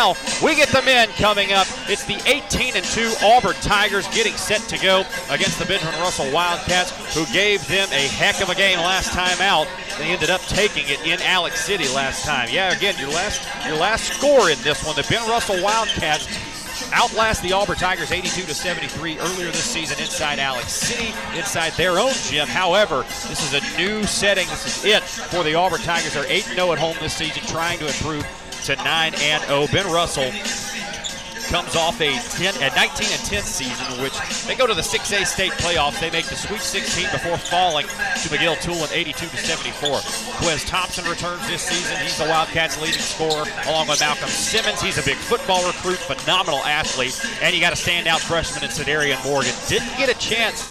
now we get the men coming up. It's the 18 and 2 Auburn Tigers getting set to go against the Benjamin Russell Wildcats, who gave them a heck of a game last time out. They ended up taking it in Alex City last time. Yeah, again, your last your last score in this one, the Ben Russell Wildcats outlast the Auburn Tigers 82 to 73 earlier this season inside Alex City, inside their own gym. However, this is a new setting. This is it for the Auburn Tigers. They're 8 0 at home this season, trying to improve to 9 and 0. Ben Russell comes off a 10, a 19 and 10 season, which they go to the 6A state playoffs. They make the Sweet 16 before falling to McGill-Toolen 82 to 74. Quez Thompson returns this season. He's the Wildcats' leading scorer, along with Malcolm Simmons. He's a big football recruit, phenomenal athlete, and you got a standout freshman in Cedarian Morgan. Didn't get a chance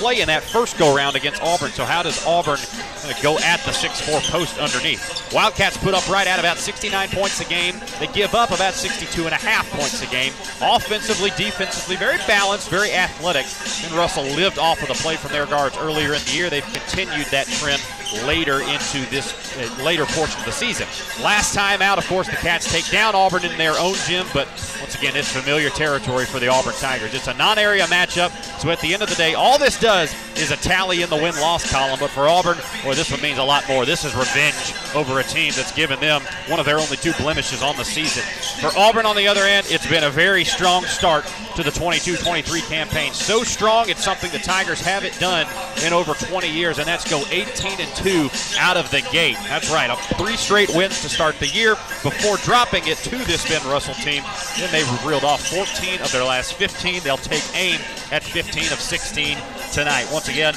play in that first go round against Auburn. So how does Auburn uh, go at the 6-4 post underneath? Wildcats put up right at about 69 points a game. They give up about 62 and a half points a game. Offensively, defensively, very balanced, very athletic. And Russell lived off of the play from their guards earlier in the year. They've continued that trend later into this uh, later portion of the season. Last time out, of course, the Cats take down Auburn in their own gym, but once again, it's familiar territory for the Auburn Tigers. It's a non-area matchup, so at the end of the day, all this does is a tally in the win-loss column. But for Auburn, boy, this one means a lot more. This is revenge over a team that's given them one of their only two blemishes on the season. For Auburn, on the other end, it's been a very strong start to the 22-23 campaign. So strong, it's something the Tigers haven't done in over 20 years, and that's go 18 and 2 out of the gate. That's right, a three straight wins to start the year before dropping it to this Ben Russell team. Then they've reeled off 14 of their last 15. They'll take aim at 15 of 16 tonight. Once again,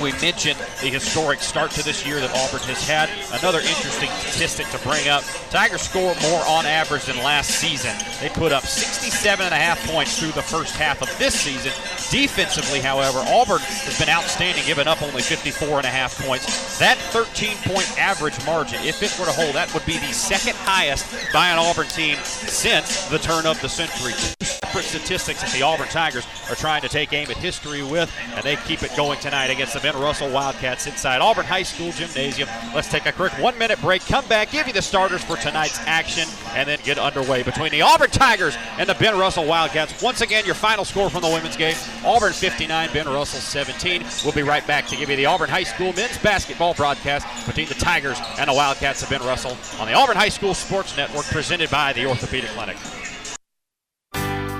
we mentioned the historic start to this year that Auburn has had. Another interesting statistic to bring up. Tigers score more on average than last season. They put up 67 and a half points through the first half of this season. Defensively, however, Auburn has been outstanding, giving up only 54 and a half points. That 13 point average margin, if it were to hold, that would be the second highest by an Auburn team since the turn of the century Two separate statistics that the Auburn Tigers are trying to take aim at history with, and they keep it going tonight against the Ben Russell Wildcats inside Auburn High School Gymnasium. Let's take a quick one minute break, come back, give you the starters for tonight's action, and then get underway between the Auburn Tigers and the Ben Russell Wildcats. Once again, your final score from the women's game Auburn 59, Ben Russell 17. We'll be right back to give you the Auburn High School men's basketball broadcast between the Tigers and the Wildcats of Ben Russell on the Auburn High School Sports Network presented by the Orthopedic Clinic.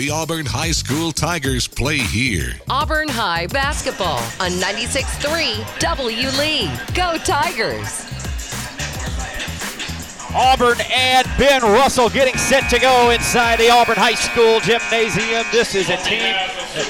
The Auburn High School Tigers play here. Auburn High basketball on 96.3 W Lee. Go Tigers! Auburn and Ben Russell getting set to go inside the Auburn High School gymnasium. This is a team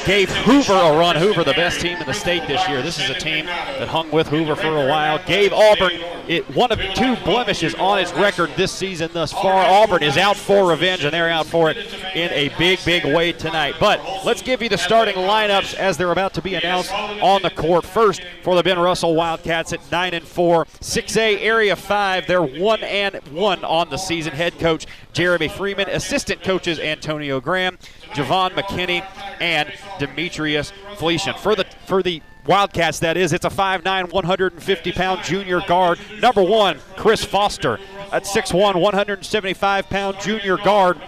gave Hoover a run. Hoover, the best team in the state this year. This is a team that hung with Hoover for a while. Gave Auburn it one of two blemishes on its record this season thus far. Auburn is out for revenge, and they're out for it in a big, big way tonight. But let's give you the starting lineups as they're about to be announced on the court. First for the Ben Russell Wildcats at nine and four, 6A Area Five. They're one and one on the season. Head coach Jeremy Freeman, assistant coaches Antonio Graham, Javon McKinney, and Demetrius Felician. For the for the Wildcats, that is, it's a 5'9", 150 pound junior guard. Number one, Chris Foster. At 6'1", 175 pound junior guard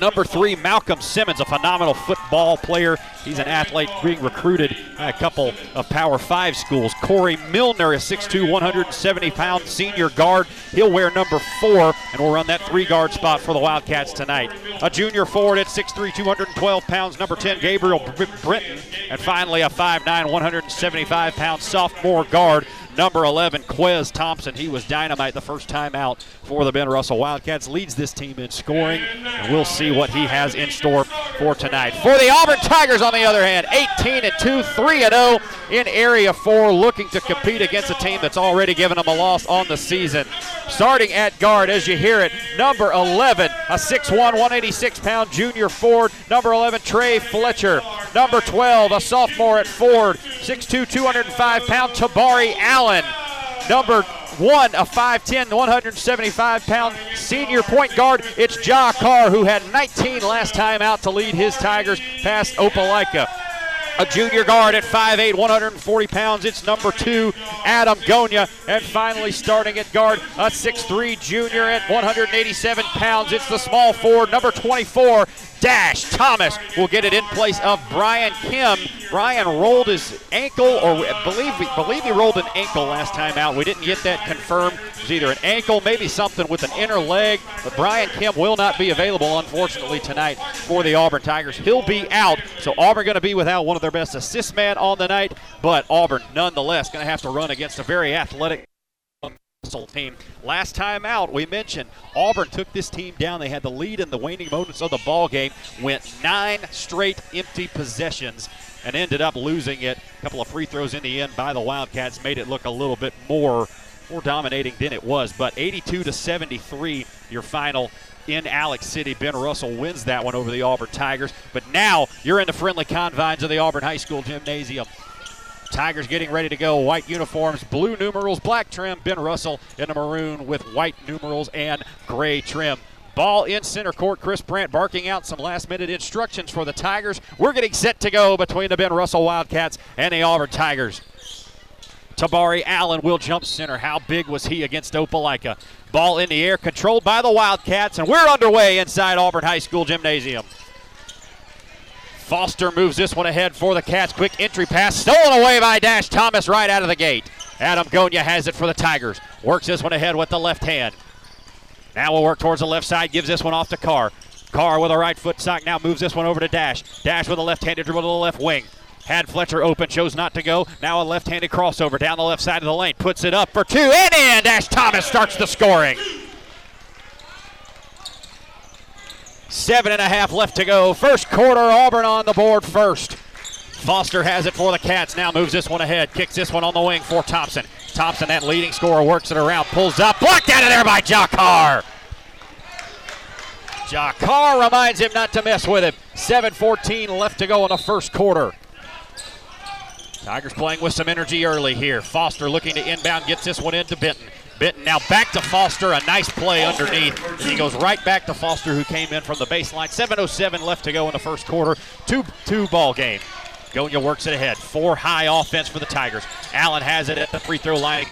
Number three, Malcolm Simmons, a phenomenal football player. He's an athlete being recruited by a couple of Power Five schools. Corey Milner, a 6'2, 170 pound senior guard. He'll wear number four, and will run that three guard spot for the Wildcats tonight. A junior forward at 6'3, 212 pounds, number 10, Gabriel Benton. And finally, a 5'9, 175 pound sophomore guard, number 11, Quez Thompson. He was dynamite the first time out for the Ben Russell Wildcats. Leads this team in scoring, and we'll see what he has in store for tonight. For the Auburn Tigers, on the other hand, 18 and 2, 3 and 0 in Area 4, looking to compete against a team that's already given them a loss on the season. Starting at guard, as you hear it, number 11, a 6'1, 186 pound junior Ford. Number 11, Trey Fletcher. Number 12, a sophomore at Ford, 6'2, 205 pound Tabari Allen. Number one, a 5'10, 175 pound senior point guard. It's Ja Carr, who had 19 last time out to lead his Tigers past Opelika. A junior guard at 5'8, 140 pounds. It's number two, Adam Gonya. And finally, starting at guard, a 6'3 junior at 187 pounds. It's the small forward, number 24, Dash Thomas will get it in place of Brian Kim. Brian rolled his ankle, or believe we believe he rolled an ankle last time out. We didn't get that confirmed. It was either an ankle, maybe something with an inner leg. But Brian Kim will not be available, unfortunately, tonight for the Auburn Tigers. He'll be out, so Auburn going to be without one of their best assist man on the night. But Auburn, nonetheless, going to have to run against a very athletic team. Last time out, we mentioned Auburn took this team down. They had the lead in the waning moments of the ball game, went nine straight empty possessions, and ended up losing it. A couple of free throws in the end by the Wildcats made it look a little bit more more dominating than it was. But 82 to 73, your final in Alex City. Ben Russell wins that one over the Auburn Tigers. But now you're in the friendly confines of the Auburn High School gymnasium. Tigers getting ready to go. White uniforms, blue numerals, black trim. Ben Russell in the maroon with white numerals and gray trim. Ball in center court. Chris Brandt barking out some last minute instructions for the Tigers. We're getting set to go between the Ben Russell Wildcats and the Auburn Tigers. Tabari Allen will jump center. How big was he against Opelika? Ball in the air, controlled by the Wildcats, and we're underway inside Auburn High School Gymnasium. Foster moves this one ahead for the Cats. Quick entry pass, stolen away by Dash Thomas right out of the gate. Adam Gonya has it for the Tigers. Works this one ahead with the left hand. Now we'll work towards the left side, gives this one off to Carr. Carr with a right foot sock now moves this one over to Dash. Dash with a left-handed dribble to the left wing. Had Fletcher open, chose not to go. Now a left-handed crossover down the left side of the lane. Puts it up for two and in. Dash Thomas starts the scoring. Seven and a half left to go. First quarter, Auburn on the board first. Foster has it for the Cats. Now moves this one ahead. Kicks this one on the wing for Thompson. Thompson, that leading scorer, works it around, pulls up, blocked out of there by Ja Carr. Jakar reminds him not to mess with him. 7-14 left to go in the first quarter. Tigers playing with some energy early here. Foster looking to inbound, gets this one into Benton. Benton now back to Foster. A nice play underneath. And he goes right back to Foster, who came in from the baseline. 7.07 left to go in the first quarter. 2 2 ball game. Gonya works it ahead. Four high offense for the Tigers. Allen has it at the free throw line.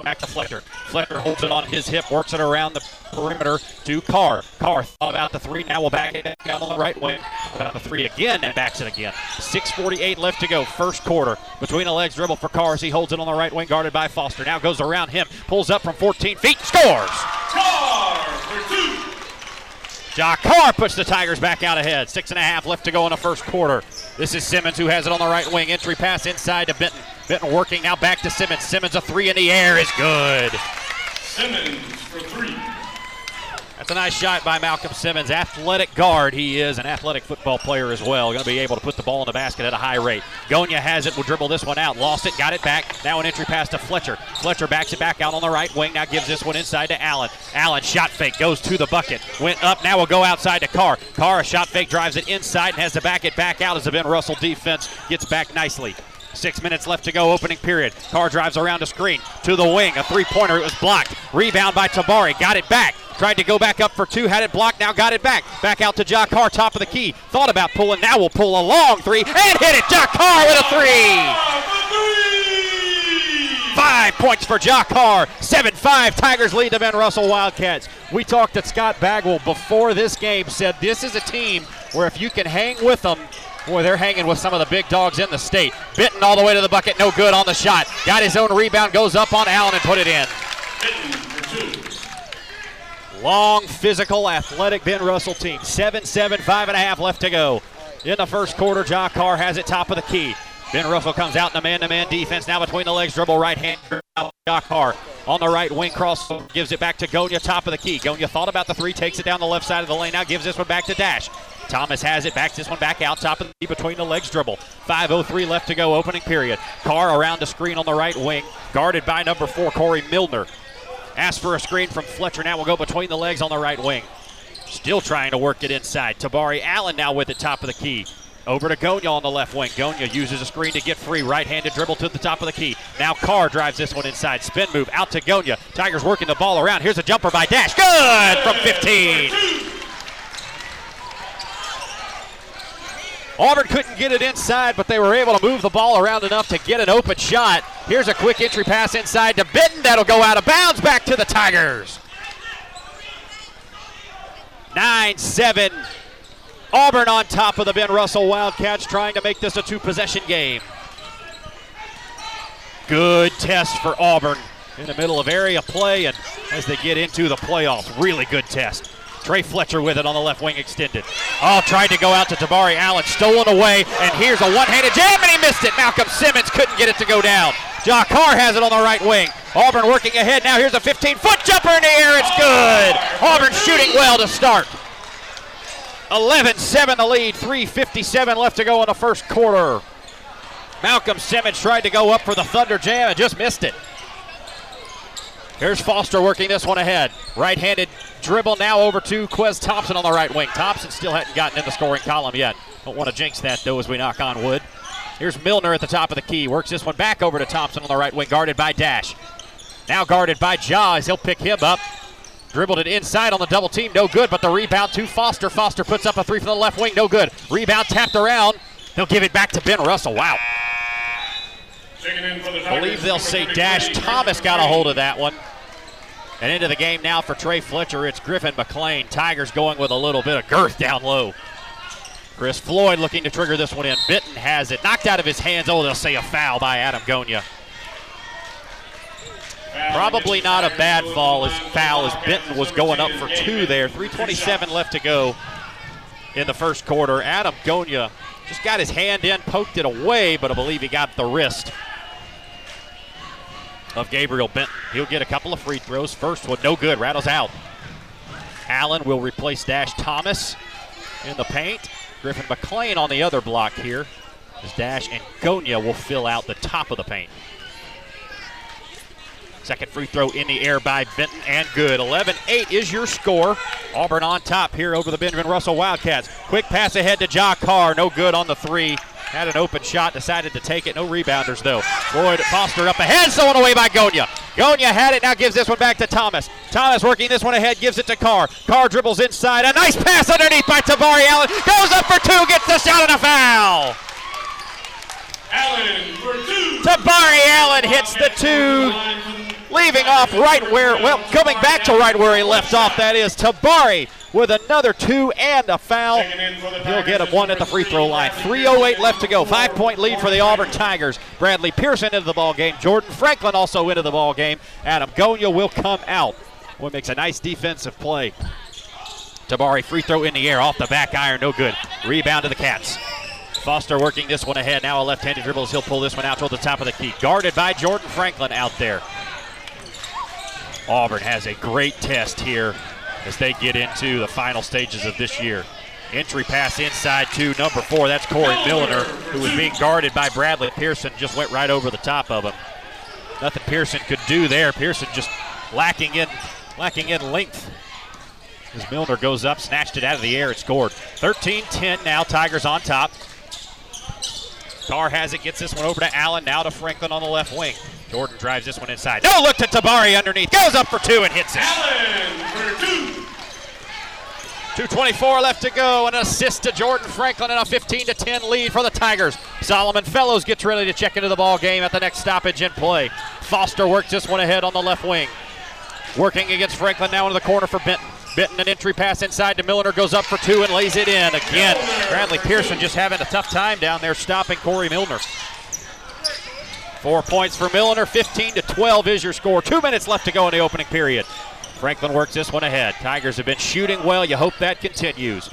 Back to Fletcher. Fletcher holds it on his hip, works it around the perimeter to Carr. Carr about the three. Now we'll back it down on the right wing. About the three again and backs it again. 6.48 left to go. First quarter. Between the legs dribble for Carr as he holds it on the right wing, guarded by Foster. Now goes around him. Pulls up from 14 feet. Scores! Ja Carr puts the Tigers back out ahead. Six and a half left to go in the first quarter. This is Simmons who has it on the right wing. Entry pass inside to Benton. Benton working now back to Simmons. Simmons a three in the air is good. Simmons for three. A nice shot by Malcolm Simmons. Athletic guard he is, an athletic football player as well. Going to be able to put the ball in the basket at a high rate. Gonya has it, will dribble this one out. Lost it, got it back. Now an entry pass to Fletcher. Fletcher backs it back out on the right wing. Now gives this one inside to Allen. Allen shot fake, goes to the bucket. Went up, now will go outside to Carr. Carr a shot fake, drives it inside and has to back it back out as the Ben Russell defense gets back nicely. Six minutes left to go, opening period. Carr drives around a screen to the wing. A three pointer, it was blocked. Rebound by Tabari. Got it back. Tried to go back up for two, had it blocked, now got it back. Back out to Ja Carr, top of the key. Thought about pulling, now will pull a long three and hit it. Ja Carr with a three. Five points for Jock Carr. 7 5. Tigers lead the Ben Russell Wildcats. We talked to Scott Bagwell before this game, said this is a team where if you can hang with them, Boy, they're hanging with some of the big dogs in the state. Benton all the way to the bucket, no good on the shot. Got his own rebound, goes up on Allen and put it in. Long, physical, athletic Ben Russell team. 7 7, 5.5 left to go. In the first quarter, Jock Carr has it top of the key. Ben Russell comes out in a man to man defense. Now between the legs, dribble right hand. Jock Carr on the right wing cross, gives it back to Gonya, top of the key. Gonya thought about the three, takes it down the left side of the lane. Now gives this one back to Dash. Thomas has it, backs this one back out, top of the key between the legs dribble. 5.03 left to go, opening period. Carr around the screen on the right wing, guarded by number four, Corey Milner. Asks for a screen from Fletcher. Now will go between the legs on the right wing. Still trying to work it inside. Tabari Allen now with it top of the key. Over to Gonya on the left wing. Gonya uses a screen to get free. Right handed dribble to the top of the key. Now Carr drives this one inside. Spin move out to Gonya. Tigers working the ball around. Here's a jumper by Dash. Good from 15. Auburn couldn't get it inside, but they were able to move the ball around enough to get an open shot. Here's a quick entry pass inside to Benton. That'll go out of bounds back to the Tigers. 9 7. Auburn on top of the Ben Russell Wildcats, trying to make this a two possession game. Good test for Auburn in the middle of area play, and as they get into the playoffs, really good test. Trey Fletcher with it on the left wing extended. Oh, tried to go out to Tabari Allen, stolen away, and here's a one-handed jam, and he missed it. Malcolm Simmons couldn't get it to go down. Jock Carr has it on the right wing. Auburn working ahead now. Here's a 15-foot jumper in the air. It's good. Auburn shooting well to start. 11-7 the lead. 3:57 left to go in the first quarter. Malcolm Simmons tried to go up for the Thunder Jam and just missed it. Here's Foster working this one ahead. Right-handed dribble now over to Quez Thompson on the right wing. Thompson still hadn't gotten in the scoring column yet. Don't want to jinx that though as we knock on wood. Here's Milner at the top of the key. Works this one back over to Thompson on the right wing, guarded by Dash. Now guarded by Jaws. He'll pick him up. Dribbled it inside on the double team, no good, but the rebound to Foster. Foster puts up a three from the left wing, no good. Rebound tapped around. He'll give it back to Ben Russell. Wow. I believe they'll say Dash Thomas got a hold of that one. And into the game now for Trey Fletcher, it's Griffin McLean. Tigers going with a little bit of girth down low. Chris Floyd looking to trigger this one in. Benton has it. Knocked out of his hands. Oh, they'll say a foul by Adam Gonya. Probably not a bad foul as foul as Benton was going up for two there. 327 left to go in the first quarter. Adam Gonya just got his hand in, poked it away, but I believe he got the wrist of Gabriel Benton. He'll get a couple of free throws. First one, no good, rattles out. Allen will replace Dash Thomas in the paint. Griffin McLean on the other block here. As Dash and Gonya will fill out the top of the paint. Second free throw in the air by Benton and good. 11 8 is your score. Auburn on top here over the Benjamin Russell Wildcats. Quick pass ahead to Jock Carr. No good on the three. Had an open shot, decided to take it. No rebounders, though. Floyd Foster up ahead, stolen away by Gonya. Gonya had it, now gives this one back to Thomas. Thomas working this one ahead, gives it to Carr. Carr dribbles inside. A nice pass underneath by Tabari Allen. Goes up for two, gets the shot and a foul. Allen for two. Tabari Allen hits the two leaving off right where, well, coming back to right where he left off, that is Tabari with another two and a foul. He'll get him one at the free throw line. 3.08 left to go. Five point lead for the Auburn Tigers. Bradley Pearson into the ball game. Jordan Franklin also into the ball game. Adam Gonya will come out. One makes a nice defensive play. Tabari free throw in the air off the back iron, no good. Rebound to the Cats. Foster working this one ahead. Now a left-handed dribble. He'll pull this one out toward the top of the key. Guarded by Jordan Franklin out there. Auburn has a great test here as they get into the final stages of this year. Entry pass inside to number four. That's Corey Milner, who was being guarded by Bradley Pearson. Just went right over the top of him. Nothing Pearson could do there. Pearson just lacking in, lacking in length. As Milner goes up, snatched it out of the air, it scored. 13-10 now. Tigers on top. Carr has it, gets this one over to Allen, now to Franklin on the left wing. Jordan drives this one inside. No look to Tabari underneath. Goes up for two and hits it. Allen for two. 2.24 left to go. An assist to Jordan Franklin and a 15 to 10 lead for the Tigers. Solomon Fellows gets ready to check into the ball game at the next stoppage in play. Foster works this one ahead on the left wing. Working against Franklin now into the corner for Benton. Benton an entry pass inside to Milner goes up for two and lays it in again. Bradley Pearson just having a tough time down there stopping Corey Milner. Four points for Milner. 15 to 12 is your score. Two minutes left to go in the opening period. Franklin works this one ahead. Tigers have been shooting well. You hope that continues.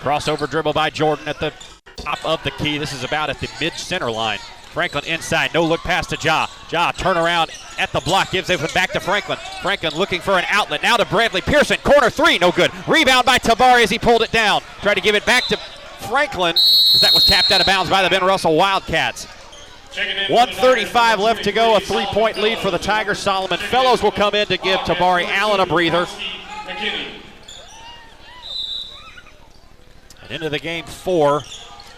Crossover dribble by Jordan at the top of the key. This is about at the mid center line. Franklin inside, no look pass to Ja. Ja turn around at the block, gives it back to Franklin. Franklin looking for an outlet. Now to Bradley Pearson. Corner three, no good. Rebound by Tabari as he pulled it down. Tried to give it back to Franklin as that was tapped out of bounds by the Ben Russell Wildcats. 135 left to go, a three-point lead for the Tigers. Solomon Fellows will come in to give Tabari Allen a breather. And into the game four,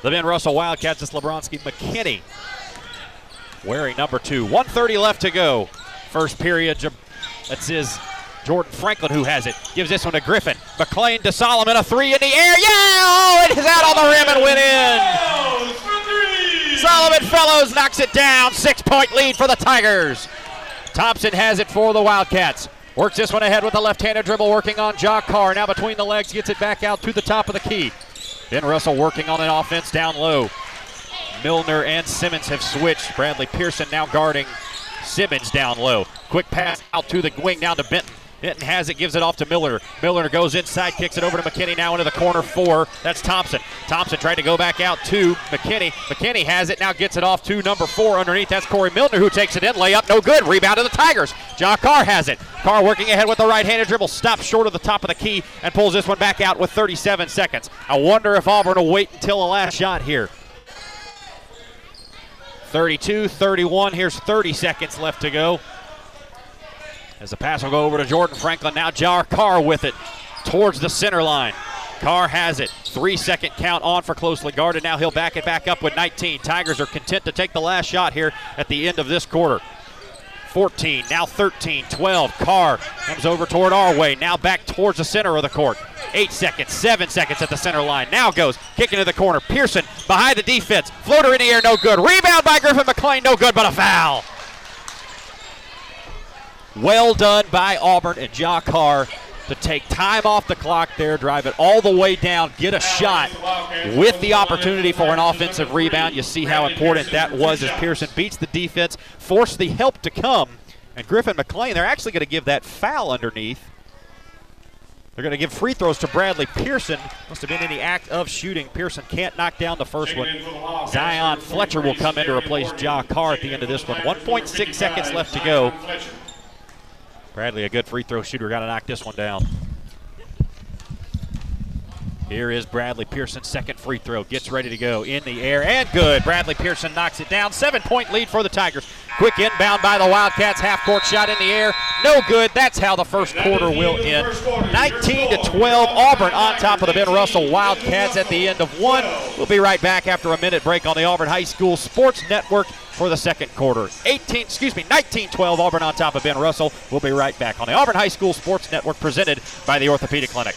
the Ben Russell Wildcats. It's Lebronski McKinney wearing number two. 130 left to go. First period. That's his Jordan Franklin who has it. Gives this one to Griffin. McLean to Solomon. A three in the air. Yeah! Oh, it is out on the rim and went in. Solomon Fellows knocks it down. Six point lead for the Tigers. Thompson has it for the Wildcats. Works this one ahead with a left handed dribble, working on Jock Carr. Now between the legs, gets it back out to the top of the key. Ben Russell working on an offense down low. Milner and Simmons have switched. Bradley Pearson now guarding Simmons down low. Quick pass out to the wing, down to Benton. Benton has it, gives it off to Milner. Milner goes inside, kicks it over to McKinney now into the corner four. That's Thompson. Thompson tried to go back out to McKinney. McKinney has it, now gets it off to number four underneath. That's Corey Milner who takes it in. Layup, no good. Rebound to the Tigers. John Carr has it. Carr working ahead with the right handed dribble, stops short of the top of the key and pulls this one back out with 37 seconds. I wonder if Auburn will wait until the last shot here. 32 31. Here's 30 seconds left to go. As the pass will go over to Jordan Franklin. Now Ja Carr with it towards the center line. Carr has it. Three second count on for closely guarded. Now he'll back it back up with 19. Tigers are content to take the last shot here at the end of this quarter. 14, now 13, 12. Carr comes over toward our way. Now back towards the center of the court. Eight seconds, seven seconds at the center line. Now goes kicking to the corner. Pearson behind the defense. Floater in the air, no good. Rebound by Griffin McLean, no good, but a foul. Well done by Auburn and Jock Carr to take time off the clock there, drive it all the way down, get a shot with the opportunity for an offensive rebound. You see how important that was as Pearson beats the defense, forced the help to come. And Griffin McLean, they're actually going to give that foul underneath. They're going to give free throws to Bradley Pearson. Must have been in the act of shooting. Pearson can't knock down the first one. Zion Fletcher will come in to replace Jock Carr at the end of this one. 1.6 seconds left to go. Bradley, a good free throw shooter, got to knock this one down. Here is Bradley Pearson, second free throw. Gets ready to go in the air and good. Bradley Pearson knocks it down. Seven point lead for the Tigers. Quick inbound by the Wildcats. Half court shot in the air. No good. That's how the first quarter will end. 19 to 12. Auburn on top of the Ben Russell Wildcats at the end of one. We'll be right back after a minute break on the Auburn High School Sports Network for the second quarter. 18, excuse me, 19-12 Auburn on top of Ben Russell. We'll be right back on the Auburn High School Sports Network presented by the Orthopedic Clinic.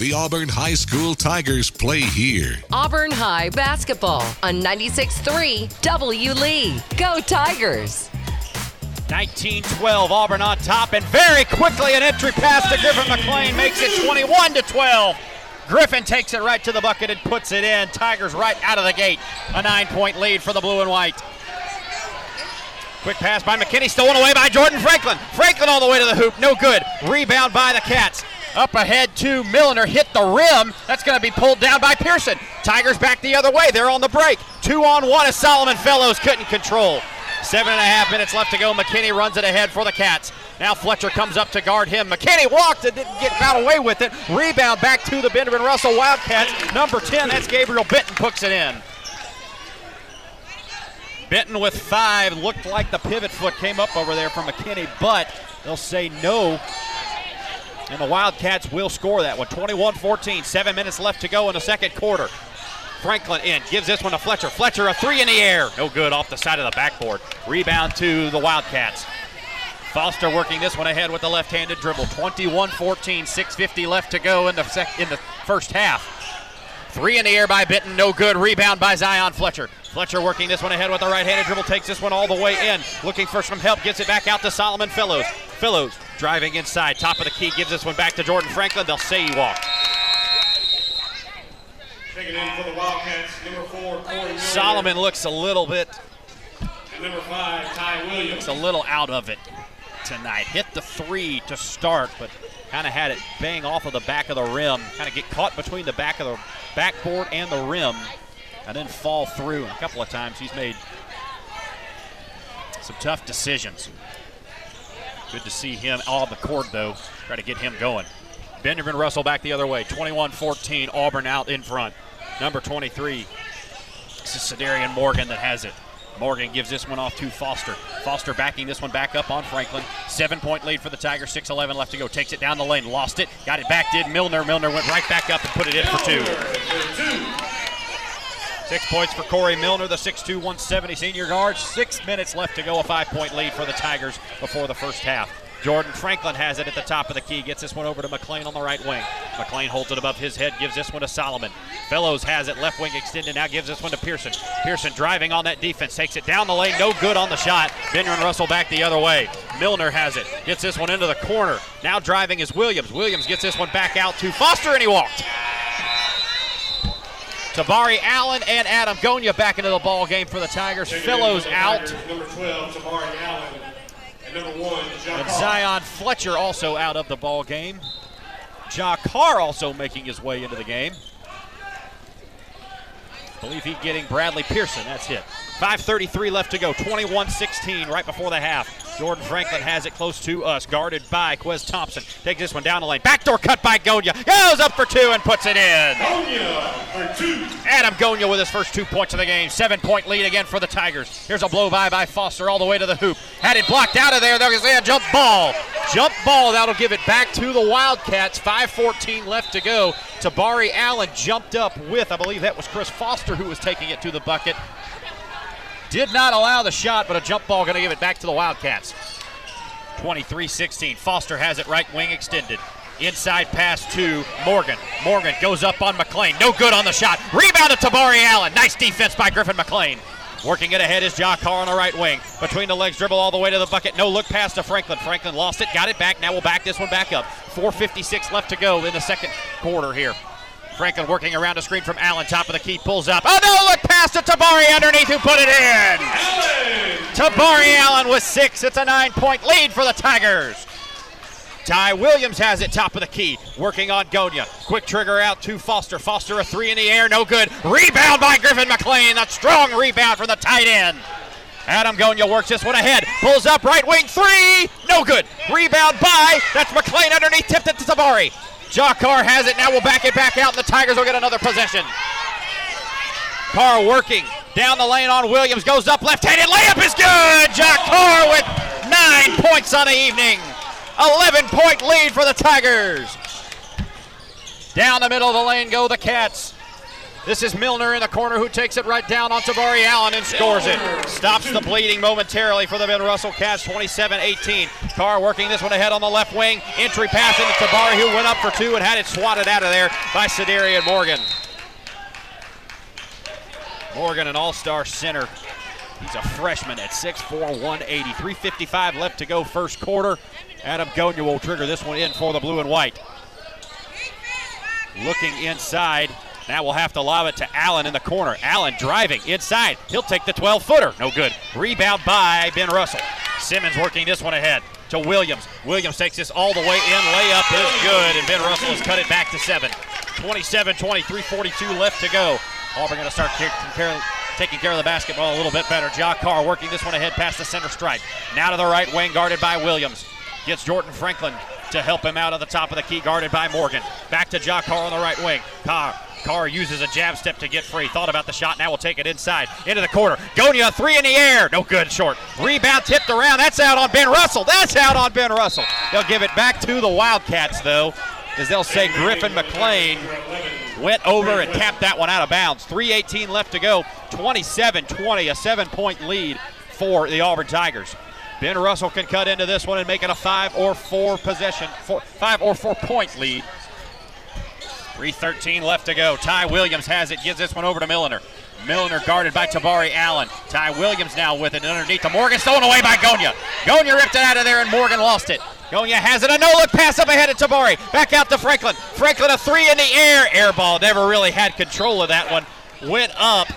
The Auburn High School Tigers play here. Auburn High basketball on 96.3 W. Lee. Go Tigers! 19 12, Auburn on top, and very quickly an entry pass to Griffin McLean makes it 21 to 12. Griffin takes it right to the bucket and puts it in. Tigers right out of the gate. A nine point lead for the blue and white. Quick pass by McKinney, stolen away by Jordan Franklin. Franklin all the way to the hoop, no good. Rebound by the Cats. Up ahead to Milner, hit the rim. That's going to be pulled down by Pearson. Tigers back the other way. They're on the break. Two on one as Solomon Fellows couldn't control. Seven and a half minutes left to go. McKinney runs it ahead for the Cats. Now Fletcher comes up to guard him. McKinney walked and didn't get got away with it. Rebound back to the Benjamin Russell Wildcats. Number 10, that's Gabriel Benton, puts it in. Benton with five. Looked like the pivot foot came up over there from McKinney, but they'll say no. And the Wildcats will score that one. 21 14. Seven minutes left to go in the second quarter. Franklin in, gives this one to Fletcher. Fletcher, a three in the air. No good off the side of the backboard. Rebound to the Wildcats. Foster working this one ahead with the left-handed dribble. 21-14, 6.50 left to go in the sec- in the first half. Three in the air by Benton, no good. Rebound by Zion Fletcher. Fletcher working this one ahead with the right-handed dribble, takes this one all the way in. Looking for some help, gets it back out to Solomon Fellows. Fellows driving inside, top of the key, gives this one back to Jordan Franklin. They'll say he walked. Taking in for the Wildcats, number four, Corey Solomon looks a little bit And number five, Ty Williams. looks a little out of it tonight. Hit the three to start, but kind of had it bang off of the back of the rim. Kind of get caught between the back of the backboard and the rim, and then fall through. And a couple of times he's made some tough decisions. Good to see him on the court though. Try to get him going. Benjamin Russell back the other way. 21-14. Auburn out in front. Number 23. This is Sedarian Morgan that has it. Morgan gives this one off to Foster. Foster backing this one back up on Franklin. Seven point lead for the Tigers. 6 11 left to go. Takes it down the lane. Lost it. Got it back. Did Milner. Milner went right back up and put it in for two. Six points for Corey Milner, the 6'2, 170 senior guard. Six minutes left to go. A five point lead for the Tigers before the first half. Jordan Franklin has it at the top of the key. Gets this one over to McLean on the right wing. McLean holds it above his head, gives this one to Solomon. Fellows has it, left wing extended, now gives this one to Pearson. Pearson driving on that defense, takes it down the lane, no good on the shot. Benjamin Russell back the other way. Milner has it, gets this one into the corner. Now driving is Williams. Williams gets this one back out to Foster, and he walked. Tabari Allen and Adam Gonya back into the ball game for the Tigers. Fellows out. Number 12, Tabari Allen. And number one, And Zion Fletcher also out of the ball game. Ja Carr also making his way into the game. Believe he getting Bradley Pearson. That's it. 5.33 left to go. 21 16 right before the half. Jordan Franklin has it close to us. Guarded by Quez Thompson. Takes this one down the lane. Backdoor cut by Gonya. Goes up for two and puts it in. Gonya for two. Adam Gonya with his first two points of the game. Seven point lead again for the Tigers. Here's a blow by by Foster all the way to the hoop. Had it blocked out of there. There's a jump ball. Jump ball. That'll give it back to the Wildcats. 5.14 left to go. Tabari Allen jumped up with, I believe that was Chris Foster who was taking it to the bucket. Did not allow the shot, but a jump ball going to give it back to the Wildcats. 23 16. Foster has it right wing extended. Inside pass to Morgan. Morgan goes up on McLean. No good on the shot. Rebound to Tabari Allen. Nice defense by Griffin McLean. Working it ahead is Ja Carr on the right wing. Between the legs, dribble all the way to the bucket. No look pass to Franklin. Franklin lost it, got it back. Now we'll back this one back up. 4.56 left to go in the second quarter here. Franklin working around a screen from Allen. Top of the key, pulls up. Oh no, look pass to Tabari underneath who put it in. Allen. Tabari Allen with six. It's a nine point lead for the Tigers. Ty Williams has it top of the key, working on Gonya. Quick trigger out to Foster. Foster a three in the air, no good. Rebound by Griffin McLean. A strong rebound from the tight end. Adam Gonya works this one ahead. Pulls up right wing three. No good. Rebound by. That's McLean underneath. Tipped it to Tabari. Ja Carr has it. Now we'll back it back out, and the Tigers will get another possession. Carr working down the lane on Williams. Goes up left-handed. Layup is good. Jack Carr with nine points on the evening. 11 point lead for the Tigers. Down the middle of the lane go the Cats. This is Milner in the corner who takes it right down on Tabari Allen and scores it. Stops the bleeding momentarily for the Ben Russell Cats, 27-18. Carr working this one ahead on the left wing. Entry pass into Tabari who went up for two and had it swatted out of there by Sedarian Morgan. Morgan, an all-star center He's a freshman at 6'4", 180. 3.55 left to go first quarter. Adam Gonya will trigger this one in for the blue and white. Looking inside. Now we'll have to lob it to Allen in the corner. Allen driving inside. He'll take the 12 footer. No good. Rebound by Ben Russell. Simmons working this one ahead to Williams. Williams takes this all the way in. Layup is good, and Ben Russell has cut it back to seven. 27 23, 42 left to go. Auburn going to start taking care, of, of the basketball a little bit better. Jock Carr working this one ahead past the center stripe. Now to the right wing, guarded by Williams. Gets Jordan Franklin to help him out at the top of the key, guarded by Morgan. Back to Jock Carr on the right wing. Carr Carr uses a jab step to get free. Thought about the shot. Now we will take it inside into the corner. Gonya three in the air. No good. Short. Rebound tipped around. That's out on Ben Russell. That's out on Ben Russell. They'll give it back to the Wildcats though, as they'll say Griffin McLean went over and tapped that one out of bounds. 3:18 left to go. 27-20, a seven-point lead for the Auburn Tigers. Ben Russell can cut into this one and make it a five or four possession, four, five or four point lead 3.13 left to go. Ty Williams has it, gives this one over to Milner. Milner guarded by Tabari Allen. Ty Williams now with it underneath to Morgan, stolen away by Gonya. Gonya ripped it out of there and Morgan lost it. Gonya has it, a no-look pass up ahead of Tabari. Back out to Franklin. Franklin a three in the air. Air ball, never really had control of that one. Went up,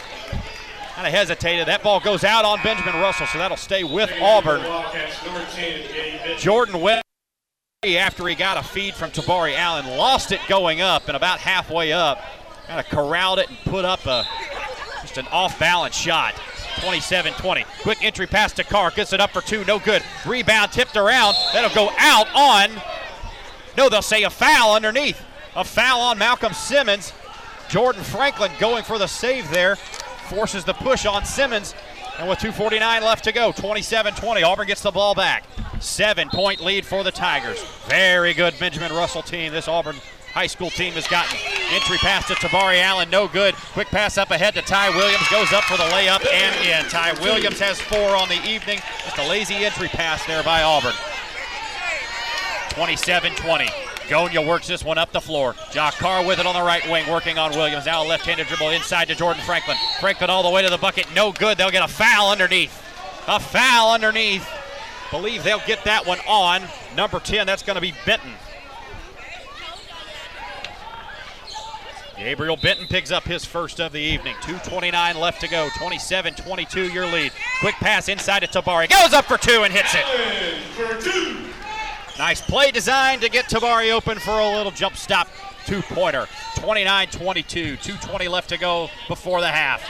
kind of hesitated. That ball goes out on Benjamin Russell, so that'll stay with Auburn. Jordan Webb after he got a feed from Tabari Allen. Lost it going up and about halfway up. Kind of corralled it and put up a just an off-balance shot. 27-20. Quick entry pass to Carr. Gets it up for two. No good. Rebound tipped around. That'll go out on. No, they'll say a foul underneath. A foul on Malcolm Simmons. Jordan Franklin going for the save there. Forces the push on Simmons. And with 2.49 left to go, 27 20, Auburn gets the ball back. Seven point lead for the Tigers. Very good Benjamin Russell team. This Auburn high school team has gotten. Entry pass to Tabari Allen, no good. Quick pass up ahead to Ty Williams, goes up for the layup and in. Ty Williams has four on the evening. Just a lazy entry pass there by Auburn. 27 20. Gonya works this one up the floor. Jock Carr with it on the right wing, working on Williams. Now a left-handed dribble inside to Jordan Franklin. Franklin all the way to the bucket. No good. They'll get a foul underneath. A foul underneath. Believe they'll get that one on. Number 10, that's going to be Benton. Gabriel Benton picks up his first of the evening. 2.29 left to go. 27 22 your lead. Quick pass inside to Tabari. Goes up for two and hits it. Nice play design to get Tabari open for a little jump stop two pointer. 29 22. 2.20 left to go before the half.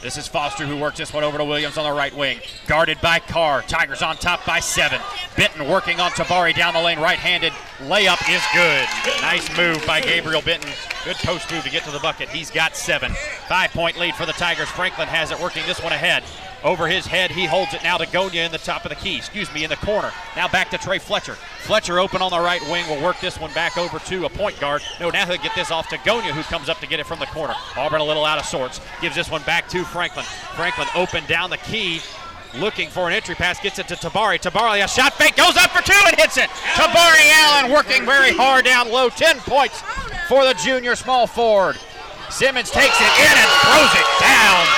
This is Foster who works this one over to Williams on the right wing. Guarded by Carr. Tigers on top by seven. Benton working on Tabari down the lane. Right handed layup is good. Nice move by Gabriel Benton. Good post move to get to the bucket. He's got seven. Five point lead for the Tigers. Franklin has it working this one ahead. Over his head, he holds it now to Gonya in the top of the key. Excuse me, in the corner. Now back to Trey Fletcher. Fletcher open on the right wing will work this one back over to a point guard. No, now he'll get this off to Gonya, who comes up to get it from the corner. Auburn a little out of sorts. Gives this one back to Franklin. Franklin open down the key. Looking for an entry pass, gets it to Tabari. Tabari, a shot fake, goes up for two and hits it. Tabari Allen working very hard down low. 10 points for the junior small forward. Simmons takes it in and throws it down.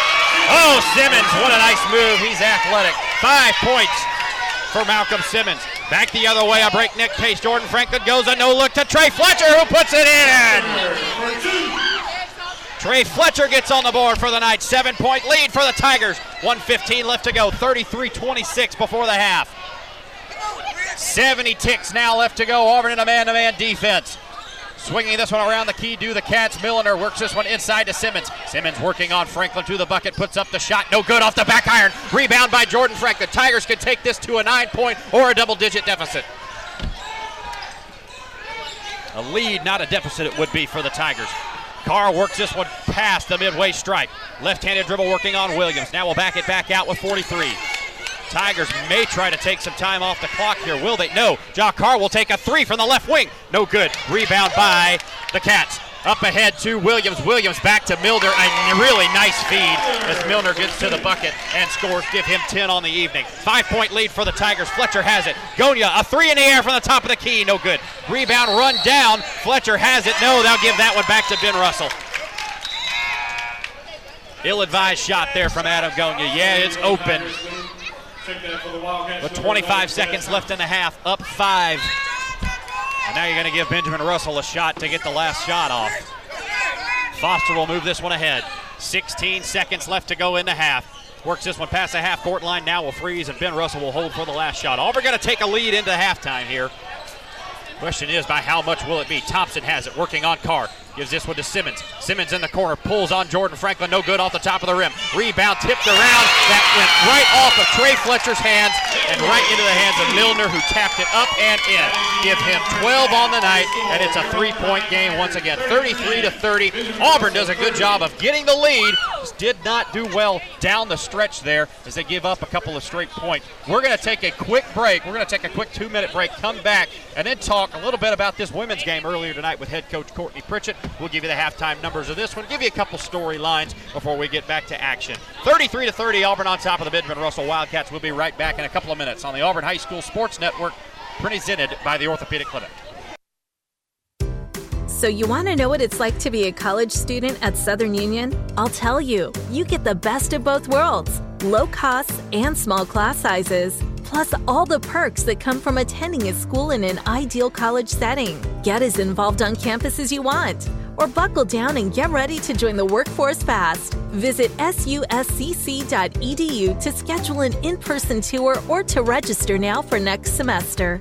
Oh, Simmons, what a nice move. He's athletic. Five points for Malcolm Simmons. Back the other way, a breakneck pace. Jordan Franklin goes a no look to Trey Fletcher, who puts it in. Trey Fletcher gets on the board for the night. Seven point lead for the Tigers. 115 left to go. 33 26 before the half. 70 ticks now left to go. Auburn in a man to man defense. Swinging this one around the key, do the Cats. Milner works this one inside to Simmons. Simmons working on Franklin to the bucket, puts up the shot. No good off the back iron. Rebound by Jordan Frank. The Tigers can take this to a nine point or a double digit deficit. A lead, not a deficit, it would be for the Tigers. Carr works this one past the midway stripe. Left handed dribble working on Williams. Now we'll back it back out with 43. Tigers may try to take some time off the clock here. Will they? No. Jock Carr will take a three from the left wing. No good. Rebound by the Cats. Up ahead to Williams. Williams back to Milner. A really nice feed as Milner gets to the bucket and scores. Give him 10 on the evening. Five point lead for the Tigers. Fletcher has it. Gonya, a three in the air from the top of the key. No good. Rebound run down. Fletcher has it. No, they'll give that one back to Ben Russell. Ill-advised shot there from Adam Gonya. Yeah, it's open. With 25 seconds left in the half, up five. And now you're going to give Benjamin Russell a shot to get the last shot off. Foster will move this one ahead. 16 seconds left to go in the half. Works this one past the half court line. Now will freeze, and Ben Russell will hold for the last shot. Auburn going to take a lead into halftime here. Question is, by how much will it be? Thompson has it, working on Carr. Gives this one to Simmons. Simmons in the corner, pulls on Jordan Franklin. No good off the top of the rim. Rebound tipped around. That went right off of Trey Fletcher's hands and right into the hands of Milner, who tapped it up and in. Give him 12 on the night, and it's a three-point game once again, 33 to 30. Auburn does a good job of getting the lead. Just did not do well down the stretch there as they give up a couple of straight points. We're going to take a quick break. We're going to take a quick two-minute break, come back, and then talk a little bit about this women's game earlier tonight with head coach Courtney Pritchett. We'll give you the halftime numbers of this one, give you a couple storylines before we get back to action. 33 to 30, Auburn on top of the Benjamin Russell Wildcats. We'll be right back in a couple of minutes on the Auburn High School Sports Network, presented by the Orthopedic Clinic. So, you want to know what it's like to be a college student at Southern Union? I'll tell you. You get the best of both worlds low costs and small class sizes plus all the perks that come from attending a school in an ideal college setting. Get as involved on campus as you want, or buckle down and get ready to join the workforce fast. Visit suscc.edu to schedule an in person tour or to register now for next semester.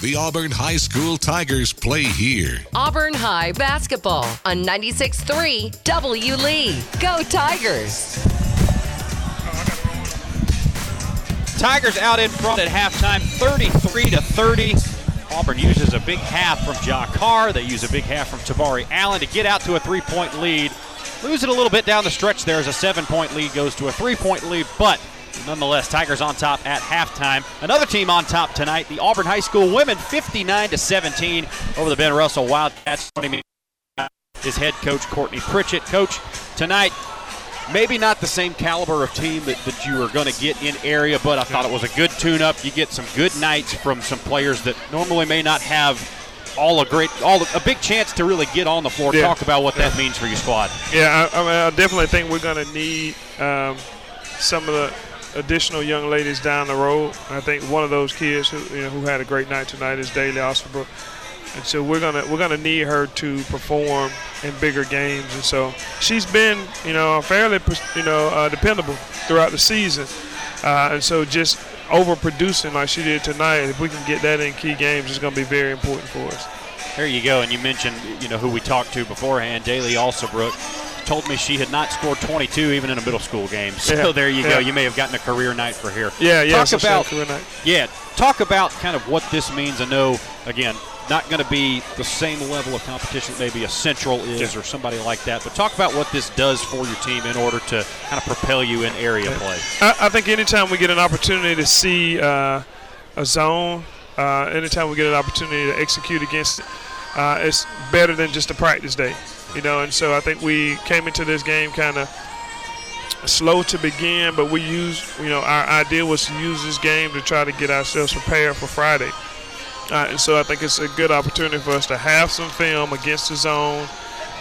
The Auburn High School Tigers play here. Auburn High basketball on 96.3 W. Lee. Go Tigers! Tigers out in front at halftime, 33 to 30. Auburn uses a big half from Ja Carr. They use a big half from Tabari Allen to get out to a three-point lead. Lose it a little bit down the stretch there as a seven-point lead goes to a three-point lead, but nonetheless, Tigers on top at halftime. Another team on top tonight, the Auburn High School women, 59 to 17 over the Ben Russell Wildcats. His head coach Courtney Pritchett. Coach, tonight maybe not the same caliber of team that, that you are going to get in area, but I thought it was a good tune-up. You get some good nights from some players that normally may not have all a great, all a big chance to really get on the floor. Yeah. Talk about what Yeah. that means for your squad. Yeah, I, I, mean, I definitely think we're going to need um, some of the additional young ladies down the road. I think one of those kids who you know who had a great night tonight is Daly Osterbrook, and so we're gonna we're gonna need her to perform in bigger games. And so she's been you know fairly you know uh, dependable throughout the season, uh, and so just overproducing like she did tonight. If we can get that in key games, it's gonna be very important for us. There you go. And you mentioned, you know, who we talked to beforehand, Daly Alsabrook. Told me she had not scored 22 even in a middle school game. So Yeah, there you yeah. go. You may have gotten a career night for here. Yeah, yeah. Talk about career night. yeah. Talk about kind of what this means. I know again, not going to be the same level of competition that maybe a Central is or somebody like that. But talk about what this does for your team in order to kind of propel you in area play. I, I think anytime we get an opportunity to see uh, a zone, uh, anytime we get an opportunity to execute against uh, it's better than just a practice day, you know. And so I think we came into this game kind of slow to begin, but we used, you know, our idea was to use this game to try to get ourselves prepared for Friday. Uh, and so I think it's a good opportunity for us to have some film against the zone